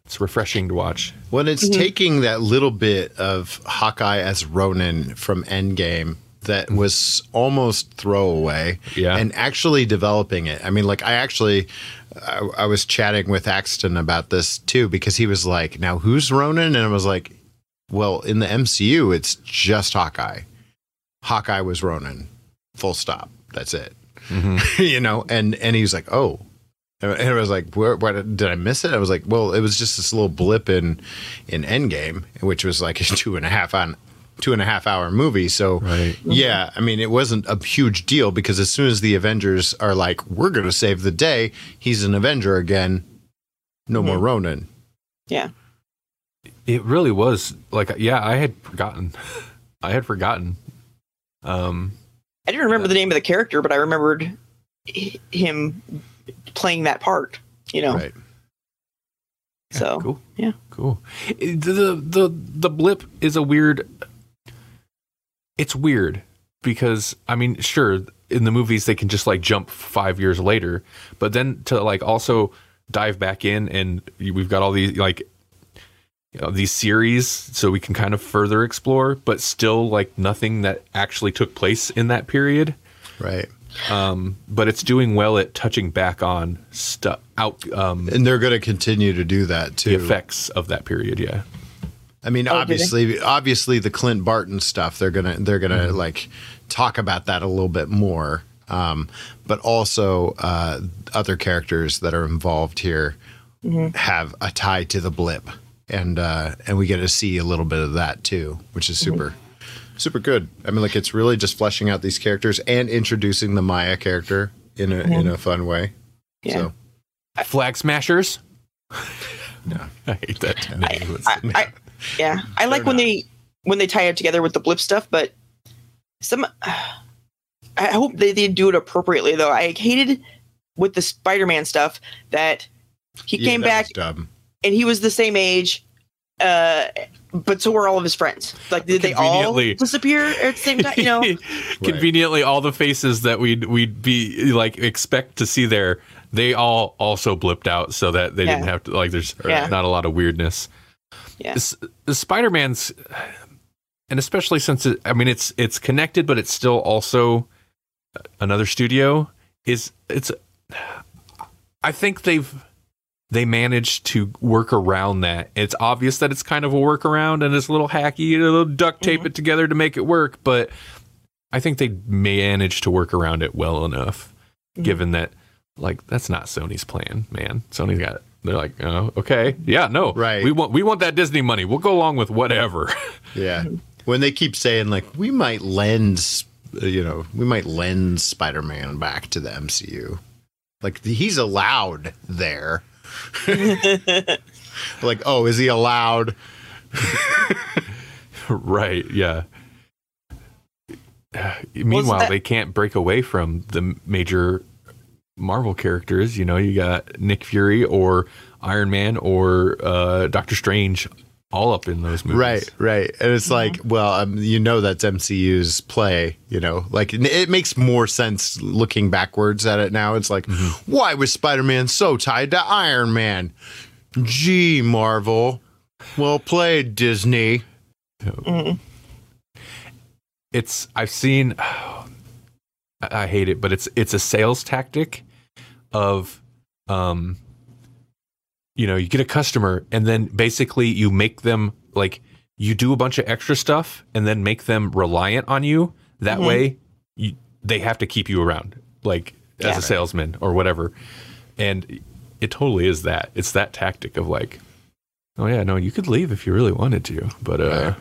It's refreshing to watch. When it's mm-hmm. taking that little bit of Hawkeye as Ronin from Endgame that mm-hmm. was almost throwaway Yeah. and actually developing it. I mean, like, I actually. I, I was chatting with Axton about this too because he was like, "Now who's Ronin?" And I was like, "Well, in the MCU, it's just Hawkeye. Hawkeye was Ronin. Full stop. That's it." Mm-hmm. *laughs* you know, and and he was like, oh. And I was like, where, where, did I miss it? I was like, well, it was just this little blip in in Endgame, which was like a *laughs* two and a half on two and a half hour movie. So Right. yeah, I mean, it wasn't a huge deal because as soon as the Avengers are like, we're going to save the day, he's an Avenger again. No hmm. more Ronin. Yeah. It really was like yeah, I had forgotten. *laughs* I had forgotten. Um I didn't remember the name of the character, but I remembered him playing that part. You know, Right. so cool. yeah. Cool. The the the blip is a weird it's weird because I mean, sure, in the movies they can just like jump 5 years later, but then to like also dive back in and we've got all these like you know, these series so we can kind of further explore, but still like nothing that actually took place in that period. Right. Um, but it's doing well at touching back on stuff out um, And they're going to continue to do that the effects of that period. Yeah. I mean, Oh, obviously, obviously the Clint Barton stuff, they're gonna they're gonna Mm-hmm. like talk about that a little bit more. Um, but also uh, other characters that are involved here Mm-hmm. have a tie to the blip, and uh, and we get to see a little bit of that too, which is Mm-hmm. super. Super good. I mean, like it's really just fleshing out these characters and introducing the Maya character in a in a fun way. Mm-hmm. Yeah. So Flag Smashers. No. *laughs* I hate that. I, name. I, I, yeah, I like when not. they when they tie it together with the blip stuff, but some I hope they, they do it appropriately though. I hated with the Spider-Man stuff that he Yeah, came that back was dumb. And he was the same age, uh, but so were all of his friends. Like, did they all disappear at the same time? You know, *laughs* Conveniently, all the faces that we'd we'd be like expect to see there, they all also blipped out so that they didn't have to like. There's Yeah. not a lot of weirdness. yeah, the Spider-Man's, and especially since it, I mean it's it's connected, but it's still also another studio. Is it's I think they've they managed to work around that. It's obvious that it's kind of a workaround and it's a little hacky, a little duct tape it together to make it work, but I think they managed to work around it well enough, given that like that's not Sony's plan, man. Sony's got it. they're like, oh, okay, yeah, no, Right. We want we want that Disney money. We'll go along with whatever. *laughs* Yeah. When they keep saying like we might lend, uh, you know, we might lend Spider-Man back to the MCU. Like he's allowed there. *laughs* like, oh, is he allowed? *laughs* right? Yeah. Meanwhile, that- they can't break away from the major Marvel characters. You know, you got Nick Fury or Iron Man or uh, Doctor Strange, all up in those movies. Right, right. And it's like, well, um, you know, that's MCU's play. You know, like it- it makes more sense looking backwards at it now. It's like, why was Spider-Man so tied to Iron Man? Gee, Marvel. Well played, Disney. It's I've seen. *sighs* I I hate it, but it's it's a sales tactic of, um, you know, you get a customer and then basically you make them like you do a bunch of extra stuff and then make them reliant on you. That way, you they have to keep you around, like as Yeah. a salesman or whatever. And it totally is that. It's that tactic of like, oh yeah, no, you could leave if you really wanted to, but uh.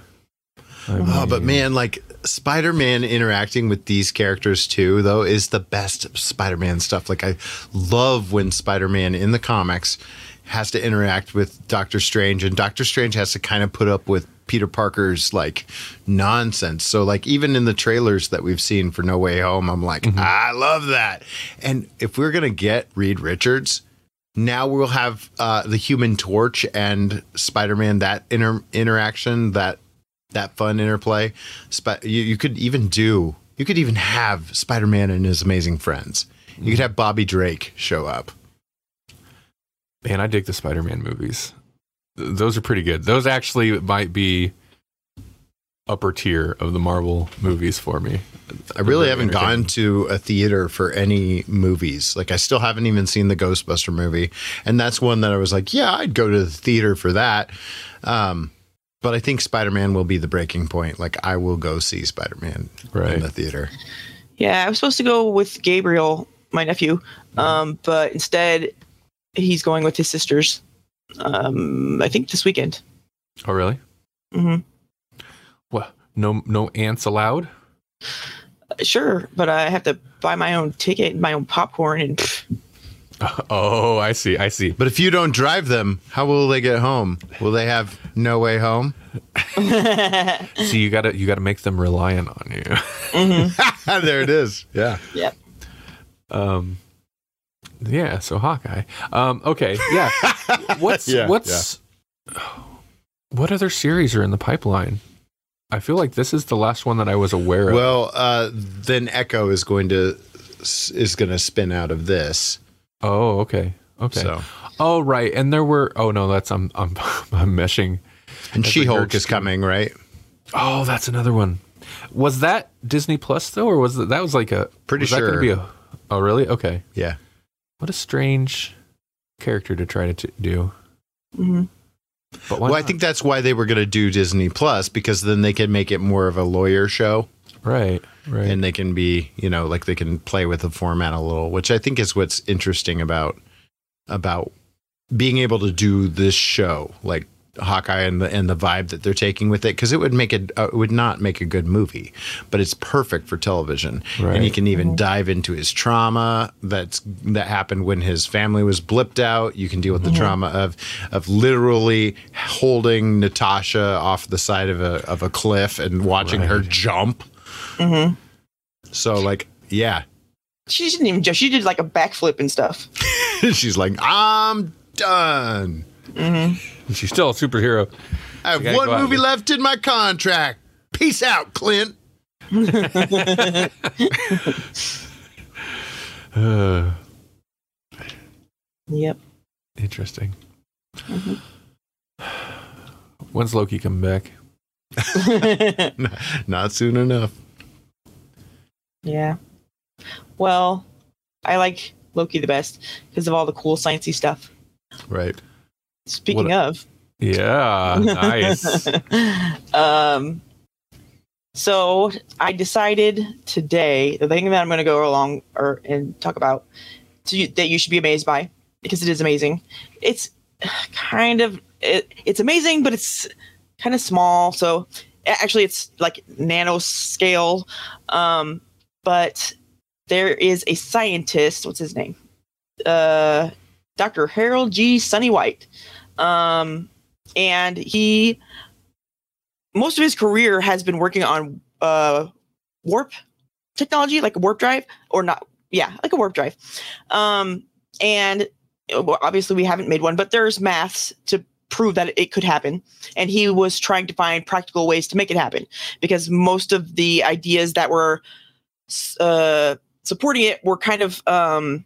I Oh, but man, like Spider Man interacting with these characters too, though, is the best Spider Man stuff. Like, I love when Spider Man in the comics has to interact with Doctor Strange, and Doctor Strange has to kind of put up with Peter Parker's like nonsense. So, like, even in the trailers that we've seen for No Way Home, I'm like, I love that. And if we're going to get Reed Richards, now we'll have uh, the Human Torch and Spider Man that inter- interaction that that fun interplay. Sp- you, you could even do. You could even have Spider Man and his amazing friends. You could have Bobby Drake show up. Man, I dig the Spider-Man movies. Th- Those are pretty good. Those actually might be upper tier of the Marvel movies for me. I really Very haven't gone to a theater for any movies. Like I still haven't even seen the Ghostbuster movie, and that's one that I was like, yeah, I'd go to the theater for that. Um, but I think Spider Man will be the breaking point. Like I will go see Spider Man Right. in the theater. Yeah, I was supposed to go with Gabriel, my nephew, um, but instead he's going with his sisters. Um, I think this weekend. Oh, really? Mm-hmm. What? No, no ants allowed. Sure, but I have to buy my own ticket, my own popcorn, and pff, *laughs* Oh, I see. I see. But if you don't drive them, how will they get home? Will they have no way home? *laughs* So you gotta you gotta make them reliant on you. *laughs* there it is. Yeah. yep. Um, yeah. So Hawkeye. Um, okay. Yeah. *laughs* What's Yeah, what's what other series are in the pipeline? I feel like this is the last one that I was aware of. Well, uh, then Echo is going to is going to spin out of this. oh, okay. Okay. So, Oh, right. And there were. Oh no, that's I'm I'm *laughs* I'm meshing. and She Hulk is coming, right? Oh, that's another one. Was that Disney Plus though, or was that that was like a Pretty was that gonna sure. Be a, oh, really? Okay. Yeah. What a strange character to try to t- do. hmm But why well, I think that's why they were going to do Disney Plus because then they can make it more of a lawyer show right, right. and they can be, you know, like they can play with the format a little, which I think is what's interesting about about being able to do this show, like Hawkeye and the and the vibe that they're taking with it, because it would make it uh, it would not make a good movie, but it's perfect for television, and you can even dive into his trauma that's that happened when his family was blipped out. You can deal with the trauma of of literally holding Natasha off the side of a of a cliff and watching her Right. jump. hmm So like, yeah, She didn't even just. She did like a backflip and stuff. *laughs* she's like, I'm done. hmm *laughs* She's still a superhero. I have one go out movie there. left in my contract. Peace out, Clint. Uh, *laughs* Yep. interesting. When's Loki coming back? *laughs* Not soon enough. yeah. Well, I like Loki the best because of all the cool sciencey stuff. Right. Speaking What- of, Yeah, *laughs* nice. um, so I decided today the thing that I'm going to go along or and talk about to, that you should be amazed by because it is amazing. It's kind of it, it's amazing, but it's kind of small. So actually, it's like nano scale. Um, but there is a scientist. What's his name? Uh, Dr. Harold G. Sonny White. Um, and he most of his career has been working on uh warp technology like a warp drive or not yeah like a warp drive. Um and obviously we haven't made one but there's maths to prove that it could happen. And he was trying to find practical ways to make it happen because most of the ideas that were uh supporting it were kind of um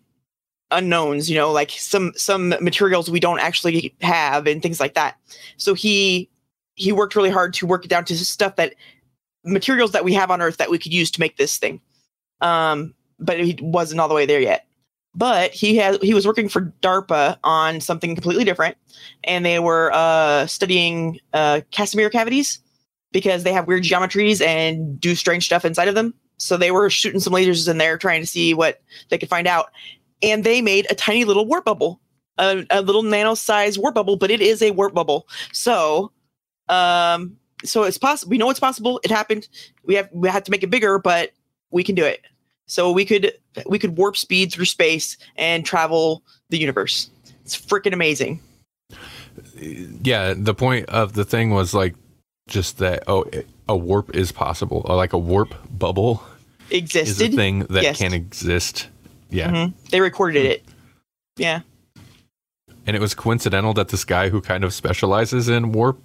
unknowns you know like some some materials we don't actually have and things like that. So he he worked really hard to work it down to stuff that materials that we have on earth that we could use to make this thing. Um but he wasn't all the way there yet. But he had he was working for darpa on something completely different and they were uh studying uh casimir cavities because they have weird geometries and do strange stuff inside of them. So they were shooting some lasers in there trying to see what they could find out and they made a tiny little warp bubble a, a little nano size warp bubble but it is a warp bubble so um so it's possible we know it's possible it happened we have we had to make it bigger but we can do it so we could we could warp speed through space and travel the universe it's freaking amazing yeah, the point of the thing was like just that. Oh, a warp is possible. Or like a warp bubble is a existed thing that Yes. can exist. Yeah, Mhm. they recorded it. Yeah. And it was coincidental that this guy who kind of specializes in warp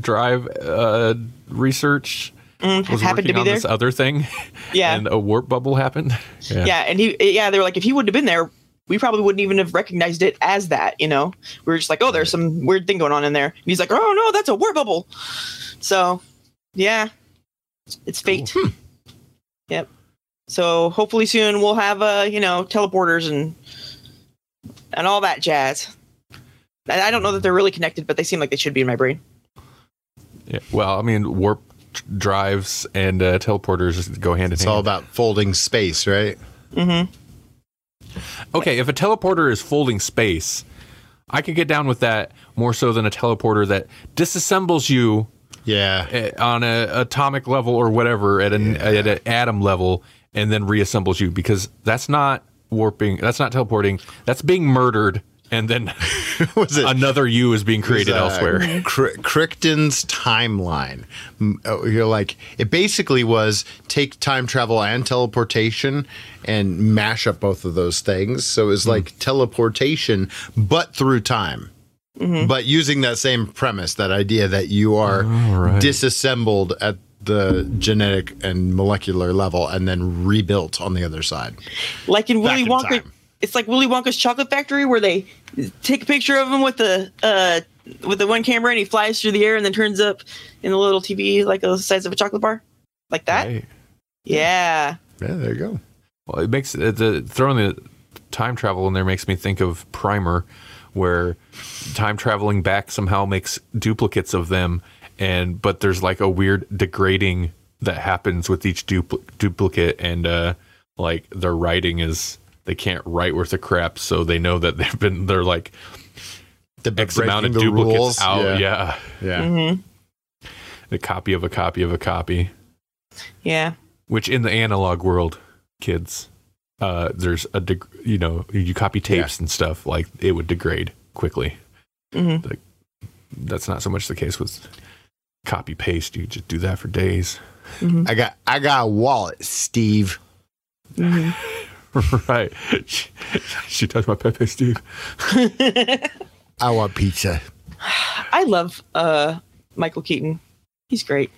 drive uh, research Mm, was happened working to be on there. this other thing, *laughs* yeah. And a warp bubble happened. Yeah, *laughs* yeah and he yeah they were like if he wouldn't have been there we probably wouldn't even have recognized it as that you know? We were just like oh there's some weird thing going on in there. And he's like oh no that's a warp bubble. So yeah. It's fate. Yep so hopefully soon we'll have uh you know teleporters and and all that jazz I I don't know that they're really connected, but they seem like they should be in my brain. Yeah, Well, I mean, warp drives and uh, teleporters go hand in hand. It's all about folding space, right? Mm-hmm. Okay, if a teleporter is folding space, I could get down with that more so than a teleporter that disassembles you Yeah. eh, on a atomic level or whatever at an at an atom level and then reassembles you because that's not warping. That's not teleporting. That's being murdered and then *laughs* Was it another you is being created uh, elsewhere. Cr- Crichton's timeline. Oh, You're like it basically was take time travel and teleportation and mash up both of those things. So it was like teleportation, but through time. But using that same premise, that idea that you are right. disassembled at the genetic and molecular level and then rebuilt on the other side. like in Willy Wonka. time. It's like Willy Wonka's Chocolate Factory, where they take a picture of him with the uh, with the one camera, and he flies through the air, and then turns up in a little TV like the size of a chocolate bar, like that. Right. Yeah, Yeah, there you go. Well, it makes uh, the throwing the time travel in there makes me think of Primer, where time traveling back somehow makes duplicates of them, and but there's like a weird degrading that happens with each dupl- duplicate, and uh, like their writing is they can't write worth a crap, so they know that *laughs* they've been they're like The X amount of duplicates rules. out, yeah. Yeah. mm-hmm a copy of a copy of a copy. yeah. which in the analog world kids uh there's a deg- you know you copy tapes and stuff like it would degrade quickly mm-hmm. Like, that's not so much the case with copy paste you just do that for days I got I got a wallet, Steve. hmm *laughs* right she, she touched my pepe steve *laughs* I want pizza. I love uh, Michael Keaton. He's great.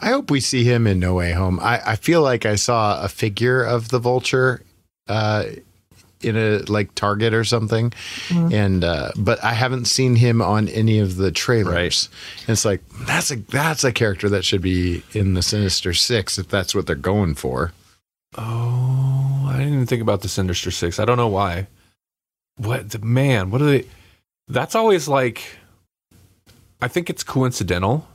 I hope we see him in No Way Home. I, I feel like I saw a figure of the vulture uh, in a like Target or something. And uh, but I haven't seen him on any of the trailers. Right. And it's like that's a that's a character that should be in the Sinister Six if that's what they're going for. oh i didn't even think about the sinister six i don't know why what the man what are they that's always like i think it's coincidental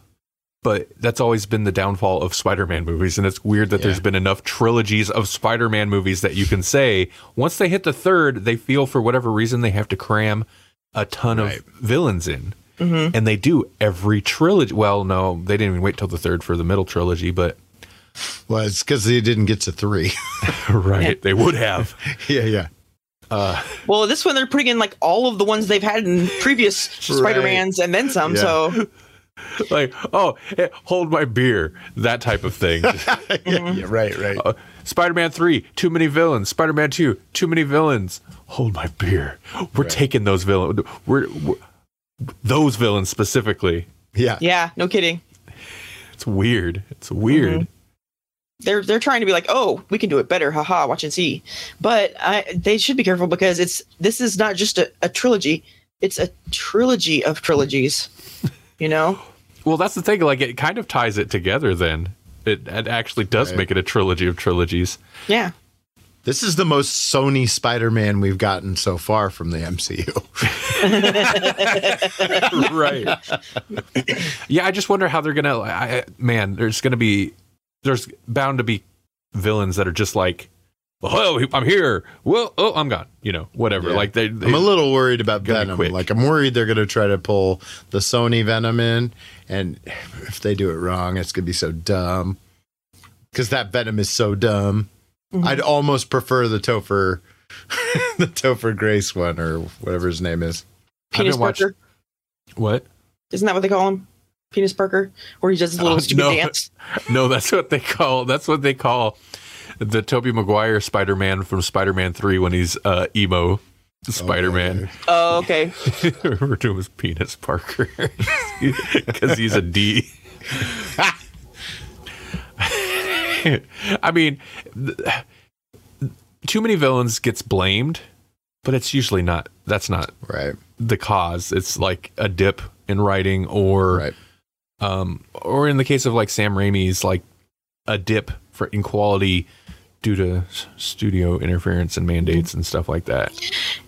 but that's always been the downfall of Spider-Man movies, and it's weird that Yeah. there's been enough trilogies of Spider-Man movies that you can say once they hit the third, they feel for whatever reason they have to cram a ton Right. of villains in, Mm-hmm. and they do every trilogy. Well, no, they didn't even wait till the third for the middle trilogy, but Well, it's because they didn't get to three. *laughs* *laughs* right, they would have. yeah, yeah. Uh, Well, this one they're putting in like all of the ones they've had in previous *laughs* Spider-Mans and then some. Yeah. So *laughs* like, oh, hey, hold my beer, that type of thing. *laughs* yeah, yeah, right, right. Uh, Spider-Man three, too many villains. Spider-Man two, too many villains. Hold my beer. We're Right. taking those villains. We're, we're those villains specifically. yeah. yeah, no kidding. It's weird. It's weird. They're they're trying to be like, oh, we can do it better, haha, watch and see. But I, they should be careful because it's this is not just a, a trilogy; it's a trilogy of trilogies. *laughs* You know? Well, that's the thing. Like, it kind of ties it together. Then it, it actually does Right. make it a trilogy of trilogies. Yeah. This is the most Sony Spider-Man we've gotten so far from the MCU. *laughs* right. yeah, I just wonder how they're gonna. I, I- man, there's gonna be, there's bound to be villains that are just like, oh, I'm here. Well, oh, I'm gone. You know, whatever. Yeah. Like they, they I'm a little worried about Venom. Like I'm worried they're going to try to pull the Sony Venom in, and if they do it wrong, it's going to be so dumb. Because that Venom is so dumb. Mhm. I'd almost prefer the Topher, *laughs* the Topher Grace one or whatever his name is. Penis haven't watched- Parker. what? Isn't that what they call him? Penis Parker, where he does his little *laughs* Oh, stupid no. dance. *laughs* No, that's what they call. That's what they call the Tobey Maguire Spider-Man from Spider-Man Three when he's uh, emo Spider-Man. Oh, okay. Refer to him as Penis Parker *laughs* because he's a D. *laughs* I mean, too many villains gets blamed, but it's usually not. That's not Right. the cause. It's like a dip in writing, or Right. um, or in the case of like Sam Raimi's, like a dip for in quality due to studio interference and mandates and stuff like that.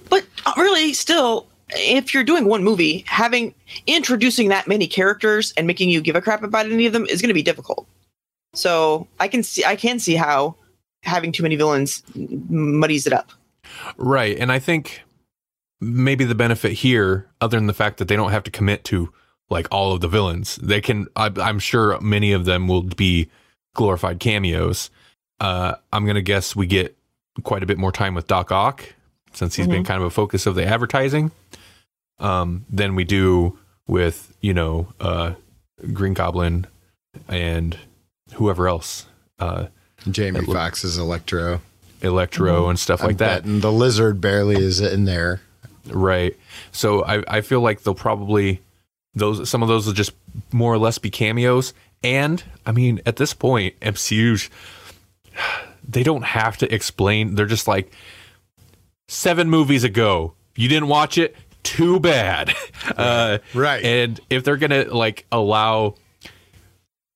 But uh, really, still, if you're doing one movie, having introducing that many characters and making you give a crap about any of them is going to be difficult. So I can see I can see how having too many villains muddies it up. Right. And I think maybe the benefit here, other than the fact that they don't have to commit to like all of the villains, they can, I, I'm sure many of them will be glorified cameos. Uh, I'm going to guess we get quite a bit more time with Doc Ock since he's been kind of a focus of the advertising um, than we do with, you know, uh, Green Goblin and whoever else, uh, Jamie Foxx's Electro. Electro and stuff like that. And the lizard barely is in there. Right. So I, I feel like they'll probably those some of those will just more or less be cameos. And I mean, at this point, MCU they don't have to explain. They're just like seven movies ago. You didn't watch it? Too bad. *laughs* Uh, Right. And if they're gonna like allow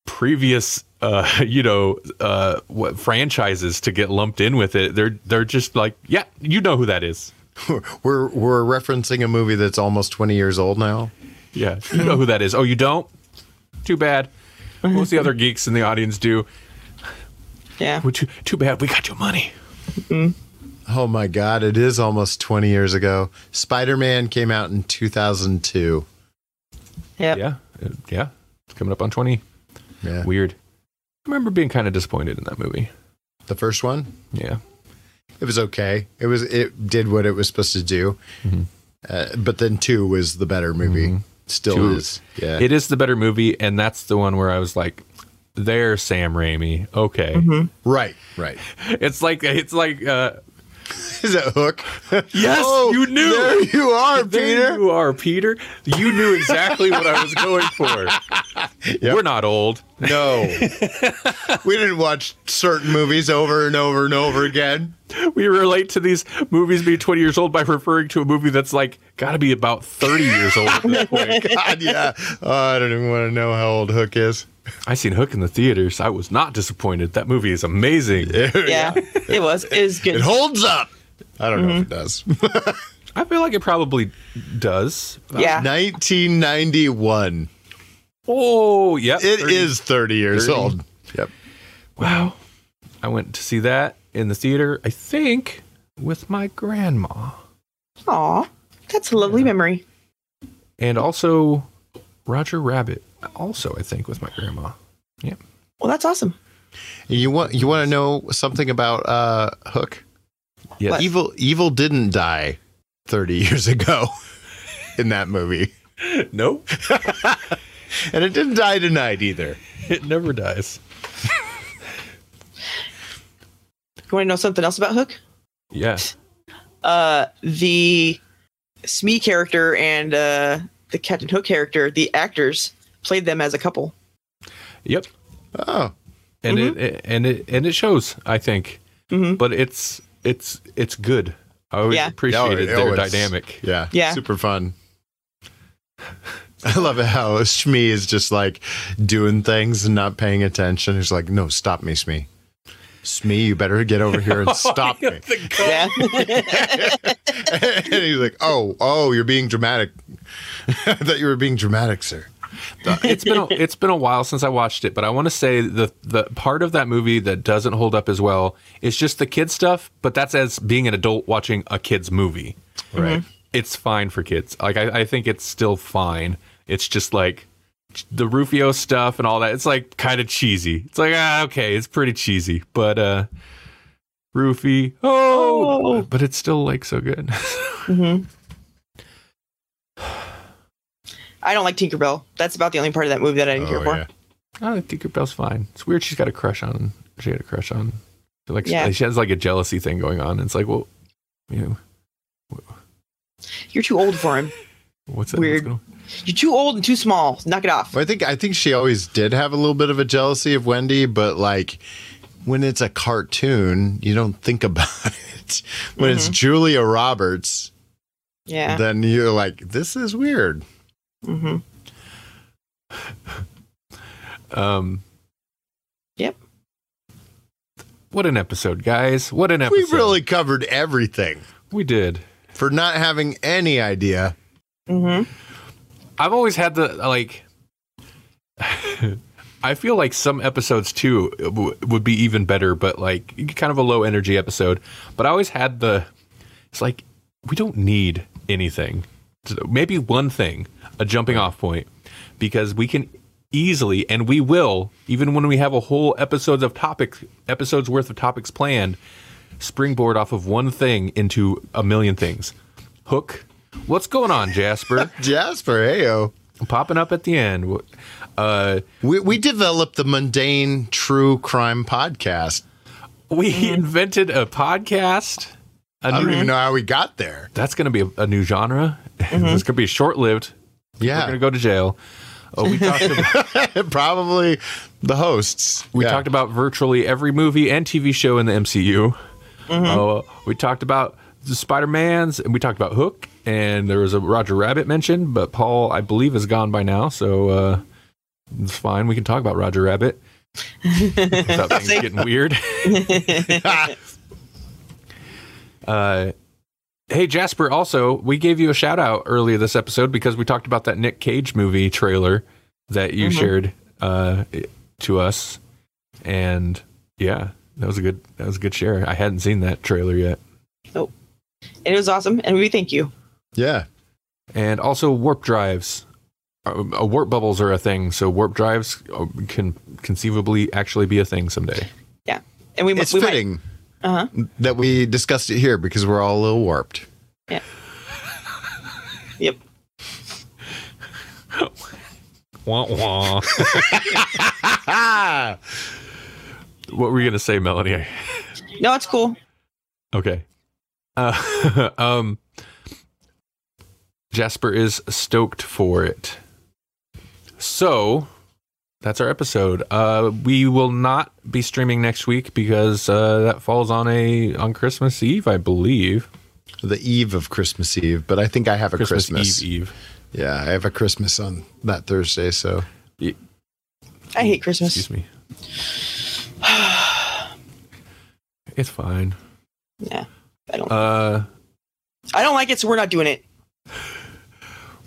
previous uh *laughs* you know uh what franchises to get lumped in with it they're they're just like yeah you know who that is *laughs* We're we're referencing a movie that's almost 20 years old now. Yeah, you know who that is. Oh, you don't? Too bad. Most the other geeks in the audience do. Yeah. Well, too, too bad. We got your money. Mm-hmm. Oh my god, it is almost 20 years ago. Spider-Man came out in 2002. Yep. Yeah, yeah. It's coming up on twenty. Yeah. Weird. I remember being kind of disappointed in that movie. The first one, Yeah, it was okay. It was it did what it was supposed to do. Mm-hmm. Uh, but then 2 was the better movie. Mm-hmm. Still Two- is. Yeah. it is the better movie, and that's the one where I was like, "There's Sam Raimi." Okay, right, right. *laughs* it's like it's like uh, *laughs* Is it Hook? *laughs* Yes, Oh, you knew. There you are, There Peter. you are, Peter. You knew exactly what I was going for. We're not old. No. we didn't watch certain movies over and over and over again. *laughs* we relate to these movies being 20 years old by referring to a movie that's like got to be about 30 years old at this *laughs* oh point. God, yeah. Oh, I don't even want to know how old Hook is. I seen Hook in the theaters. I was not disappointed. That movie is amazing. *laughs* Yeah. it was. It was good. It holds up. I don't know if it does. I feel like it probably does. yeah. 1991. Oh, yeah. It is 30 years 30. old. Yep. Wow. I went to see that in the theater, I think, with my grandma. Aw. That's a lovely memory. And also Roger Rabbit. Also, I think, with my grandma. Yeah. Well, that's awesome. You want you want to know something about uh, Hook? Yeah. What? Evil Evil didn't die 30 years ago *laughs* in that movie. Nope. *laughs* And it didn't die tonight either. It never dies. *laughs* You want to know something else about Hook? Yeah. *laughs* Uh, the Smee character and uh, the Captain Hook character, the actors played them as a couple. Yep. Oh. and it, it and it and it shows i think Mhm. but it's it's it's good i always Yeah. appreciated Oh, their it's- dynamic Yeah. Yeah. Super fun. *laughs* I love it how Smee is just like doing things and not paying attention. He's like, no, stop me, Smee. Smee, you better get over here and *laughs* stop me. Yeah. *laughs* and he's like, oh, oh, you're being dramatic. *laughs* I thought you were being dramatic, sir. it's been a, it's been a while since i watched it but i want to say the the part of that movie that doesn't hold up as well is just the kid stuff but that's as being an adult watching a kid's movie Right. it's fine for kids like i, I think it's still fine it's just like the rufio stuff and all that it's like kind of cheesy it's like ah, okay it's pretty cheesy but uh Rufy, oh, Oh. but it's still like so good. *laughs* hmm *sighs* I don't like Tinkerbell. That's about the only part of that movie that I didn't care Oh, for. yeah. I think Tinkerbell's fine. It's weird. She's got a crush on. She had a crush on. Like Yeah. she has like a jealousy thing going on. It's like, well, you know, You're too old for him. what's that? Weird. What's You're too old and too small. Knock it off. Well, I think I think she always did have a little bit of a jealousy of Wendy, but like when it's a cartoon, you don't think *laughs* about it. When it's Julia Roberts, Yeah. then you're like, this is weird. hmm *laughs* Um. Yep. What an episode, guys! What an episode. We episode. really covered everything we did. for not having any idea Mm-hmm. I've always had the like. *laughs* I feel like some episodes too would be even better, but like kind of a low energy episode. But I always had the. It's like we don't need anything. Maybe one thing, a jumping off point, because we can easily and we will, even when we have a whole episodes of topics, episodes worth of topics planned, springboard off of one thing into a million things. Hook. What's going on, Jasper? *laughs* Jasper, heyo. Popping up at the end. Uh, We we developed the mundane true crime podcast. we invented a podcast. I don't even know how we got there. That's going to be a, a new genre. *laughs* it's going to be short lived. Yeah. We're going to go to jail. Oh, we talked *laughs* about, probably the hosts. we Yeah. talked about virtually every movie and TV show in the MCU. Uh, we talked about the Spider Mans, and we talked about Hook, and there was a Roger Rabbit mentioned, but Paul, I believe, is gone by now, so uh, it's fine. We can talk about Roger Rabbit *laughs* without things getting weird. *laughs* uh, hey Jasper, also we gave you a shout out earlier this episode because we talked about that Nick Cage movie trailer that you shared uh, to us, and yeah, that was a good that was a good share. I hadn't seen that trailer yet, And it was awesome, and we thank you. Yeah. and also warp drives. Uh, uh, warp bubbles are a thing, so warp drives uh, can conceivably actually be a thing someday. Yeah, and we It's we might- fitting uh-huh. that we discussed it here because we're all a little warped. Yeah. Yep. *laughs* Wah, wah. Ah, *laughs* what were you gonna say, Melanie? No, it's cool. Okay. Uh, *laughs* um, Jasper is stoked for it. So that's our episode. Uh, we will not be streaming next week because uh, that falls on a on Christmas Eve, I believe. the eve of Christmas Eve, but I think I have a Christmas, Christmas. Eve Eve. Yeah, I have a Christmas on that Thursday, so I hate Christmas. Excuse me. *sighs* it's fine. Yeah, I don't. Uh, I don't like it, so we're not doing it.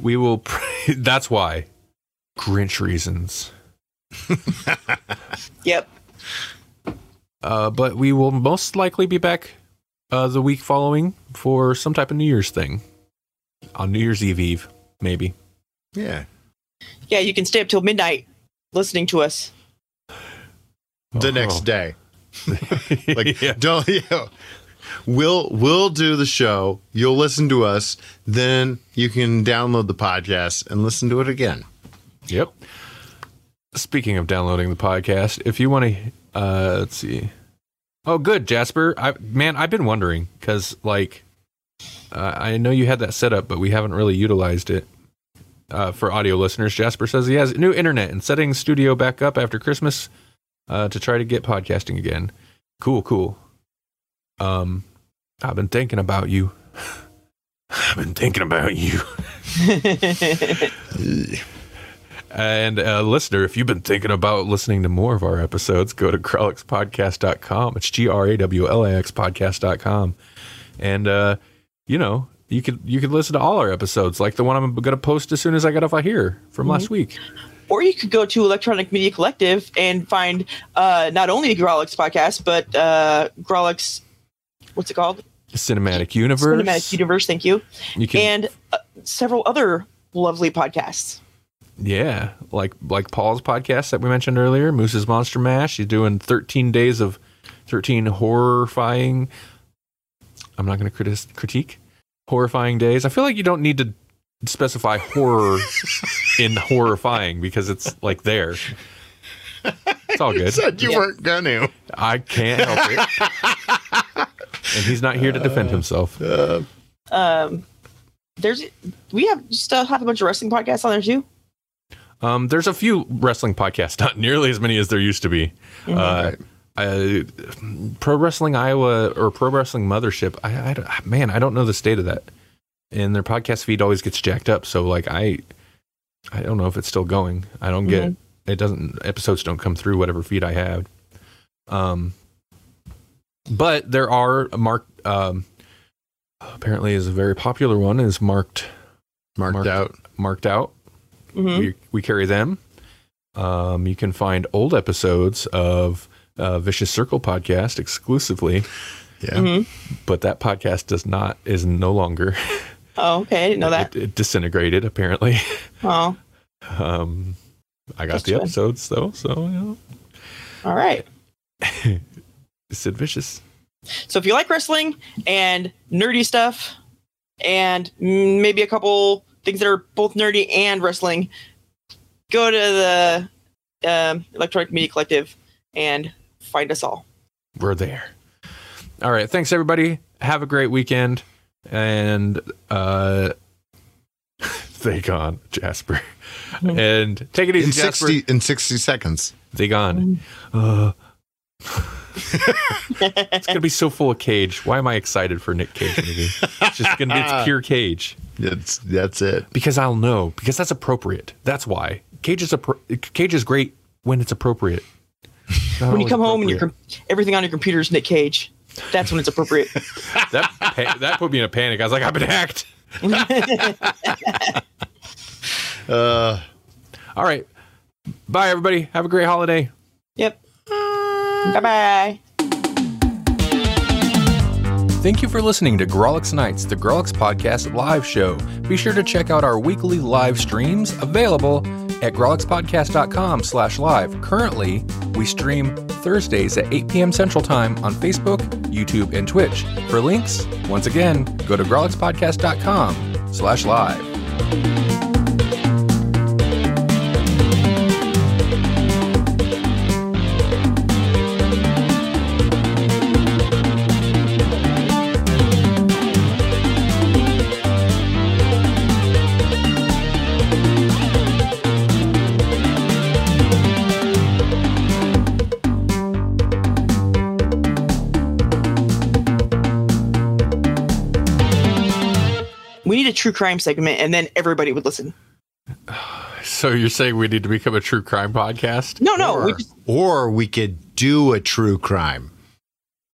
We will. Pray, *laughs* that's why. Grinch reasons. *laughs* Yep. Uh, but we will most likely be back uh, the week following for some type of New Year's thing on New Year's Eve Eve, maybe. yeah. Yeah, you can stay up till midnight listening to us. The next day. Like *laughs* like yeah. don't you know, we'll we'll do the show, you'll listen to us, then you can download the podcast and listen to it again. Yep. Speaking of downloading the podcast, if you want to, uh, let's see. Oh, good, Jasper. I man, I've been wondering because like, uh, I know you had that set up, but we haven't really utilized it. Uh, for audio listeners, Jasper says he has new internet and setting studio back up after Christmas uh, to try to get podcasting again. Cool, cool. Um, I've been thinking about you. *laughs* I've been thinking about you. *laughs* And uh, listener, if you've been thinking about listening to more of our episodes, go to grawlixpodcast.com. It's G R A W L A X podcast.com. And, uh, you know, you could you could listen to all our episodes, like the one I'm going to post as soon as I get off of here from last week. or you could go to Electronic Media Collective and find uh, not only the Grawlix podcast, but uh, Grawlix, what's it called? Cinematic Universe. Cinematic Universe. Thank you. You can, And uh, several other lovely podcasts. yeah, like like Paul's podcast that we mentioned earlier, Moose's Monster Mash. He's doing 13 days of 13 horrifying. I'm not going to critis- critique horrifying days. I feel like you don't need to specify horror *laughs* in horrifying because it's like there. It's all *laughs* You good. said you Yeah. weren't gonna. I can't help it. *laughs* And he's not here to defend himself. Um, there's we have still have a bunch of wrestling podcasts on there too. Um, there's a few wrestling podcasts, not nearly as many as there used to be. Uh, uh, Pro Wrestling Iowa or Pro Wrestling Mothership. I, I man, I don't know the state of that. And their podcast feed always gets jacked up. So like I, I don't know if it's still going. I don't get it. Doesn't episodes don't come through whatever feed I have. Um, but there are marked. Um, apparently, is a very popular one is marked Marked, out. marked out. We, we carry them. Um, you can find old episodes of uh, Vicious Circle podcast exclusively, Yeah. but that podcast does not is no longer. Oh, okay. I didn't know that. It, it disintegrated apparently. Oh, Um, I got That's the good. episodes though, so you know, all right. *laughs* Sid Vicious. So if you like wrestling and nerdy stuff, and maybe a couple things that are both nerdy and wrestling, go to the um, Electronic Media Collective and find us all. We're there. All right. Thanks, everybody. Have a great weekend. And uh *laughs* they gone, Jasper. and take it easy, In Jasper. 60 in 60 seconds. They gone. Uh, *laughs* it's gonna be so full of Cage. Why am I excited for Nick Cage movie? It's just gonna be it's *laughs* pure Cage It's that's it. because I'll know because that's appropriate. That's why Cage is appro- Cage is great when it's appropriate. Not When you come home and your everything on your computer is Nick Cage, that's when it's appropriate. *laughs* that pa- that put me in a panic. I was like, I've been hacked. *laughs* Uh All right. Bye, everybody. Have a great holiday. yep. Bye bye. Thank you for listening to Grawlix Nights, the Grawlix Podcast live show. Be sure to check out our weekly live streams available at grawlixpodcast.com slash live. Currently, we stream Thursdays at 8 p.m. Central Time on Facebook, YouTube, and Twitch. For links, once again, go to grawlixpodcast.com slash live. True crime segment, and then everybody would listen. So you're saying we need to become a true crime podcast? No, no. or, We just, or we could do a true crime.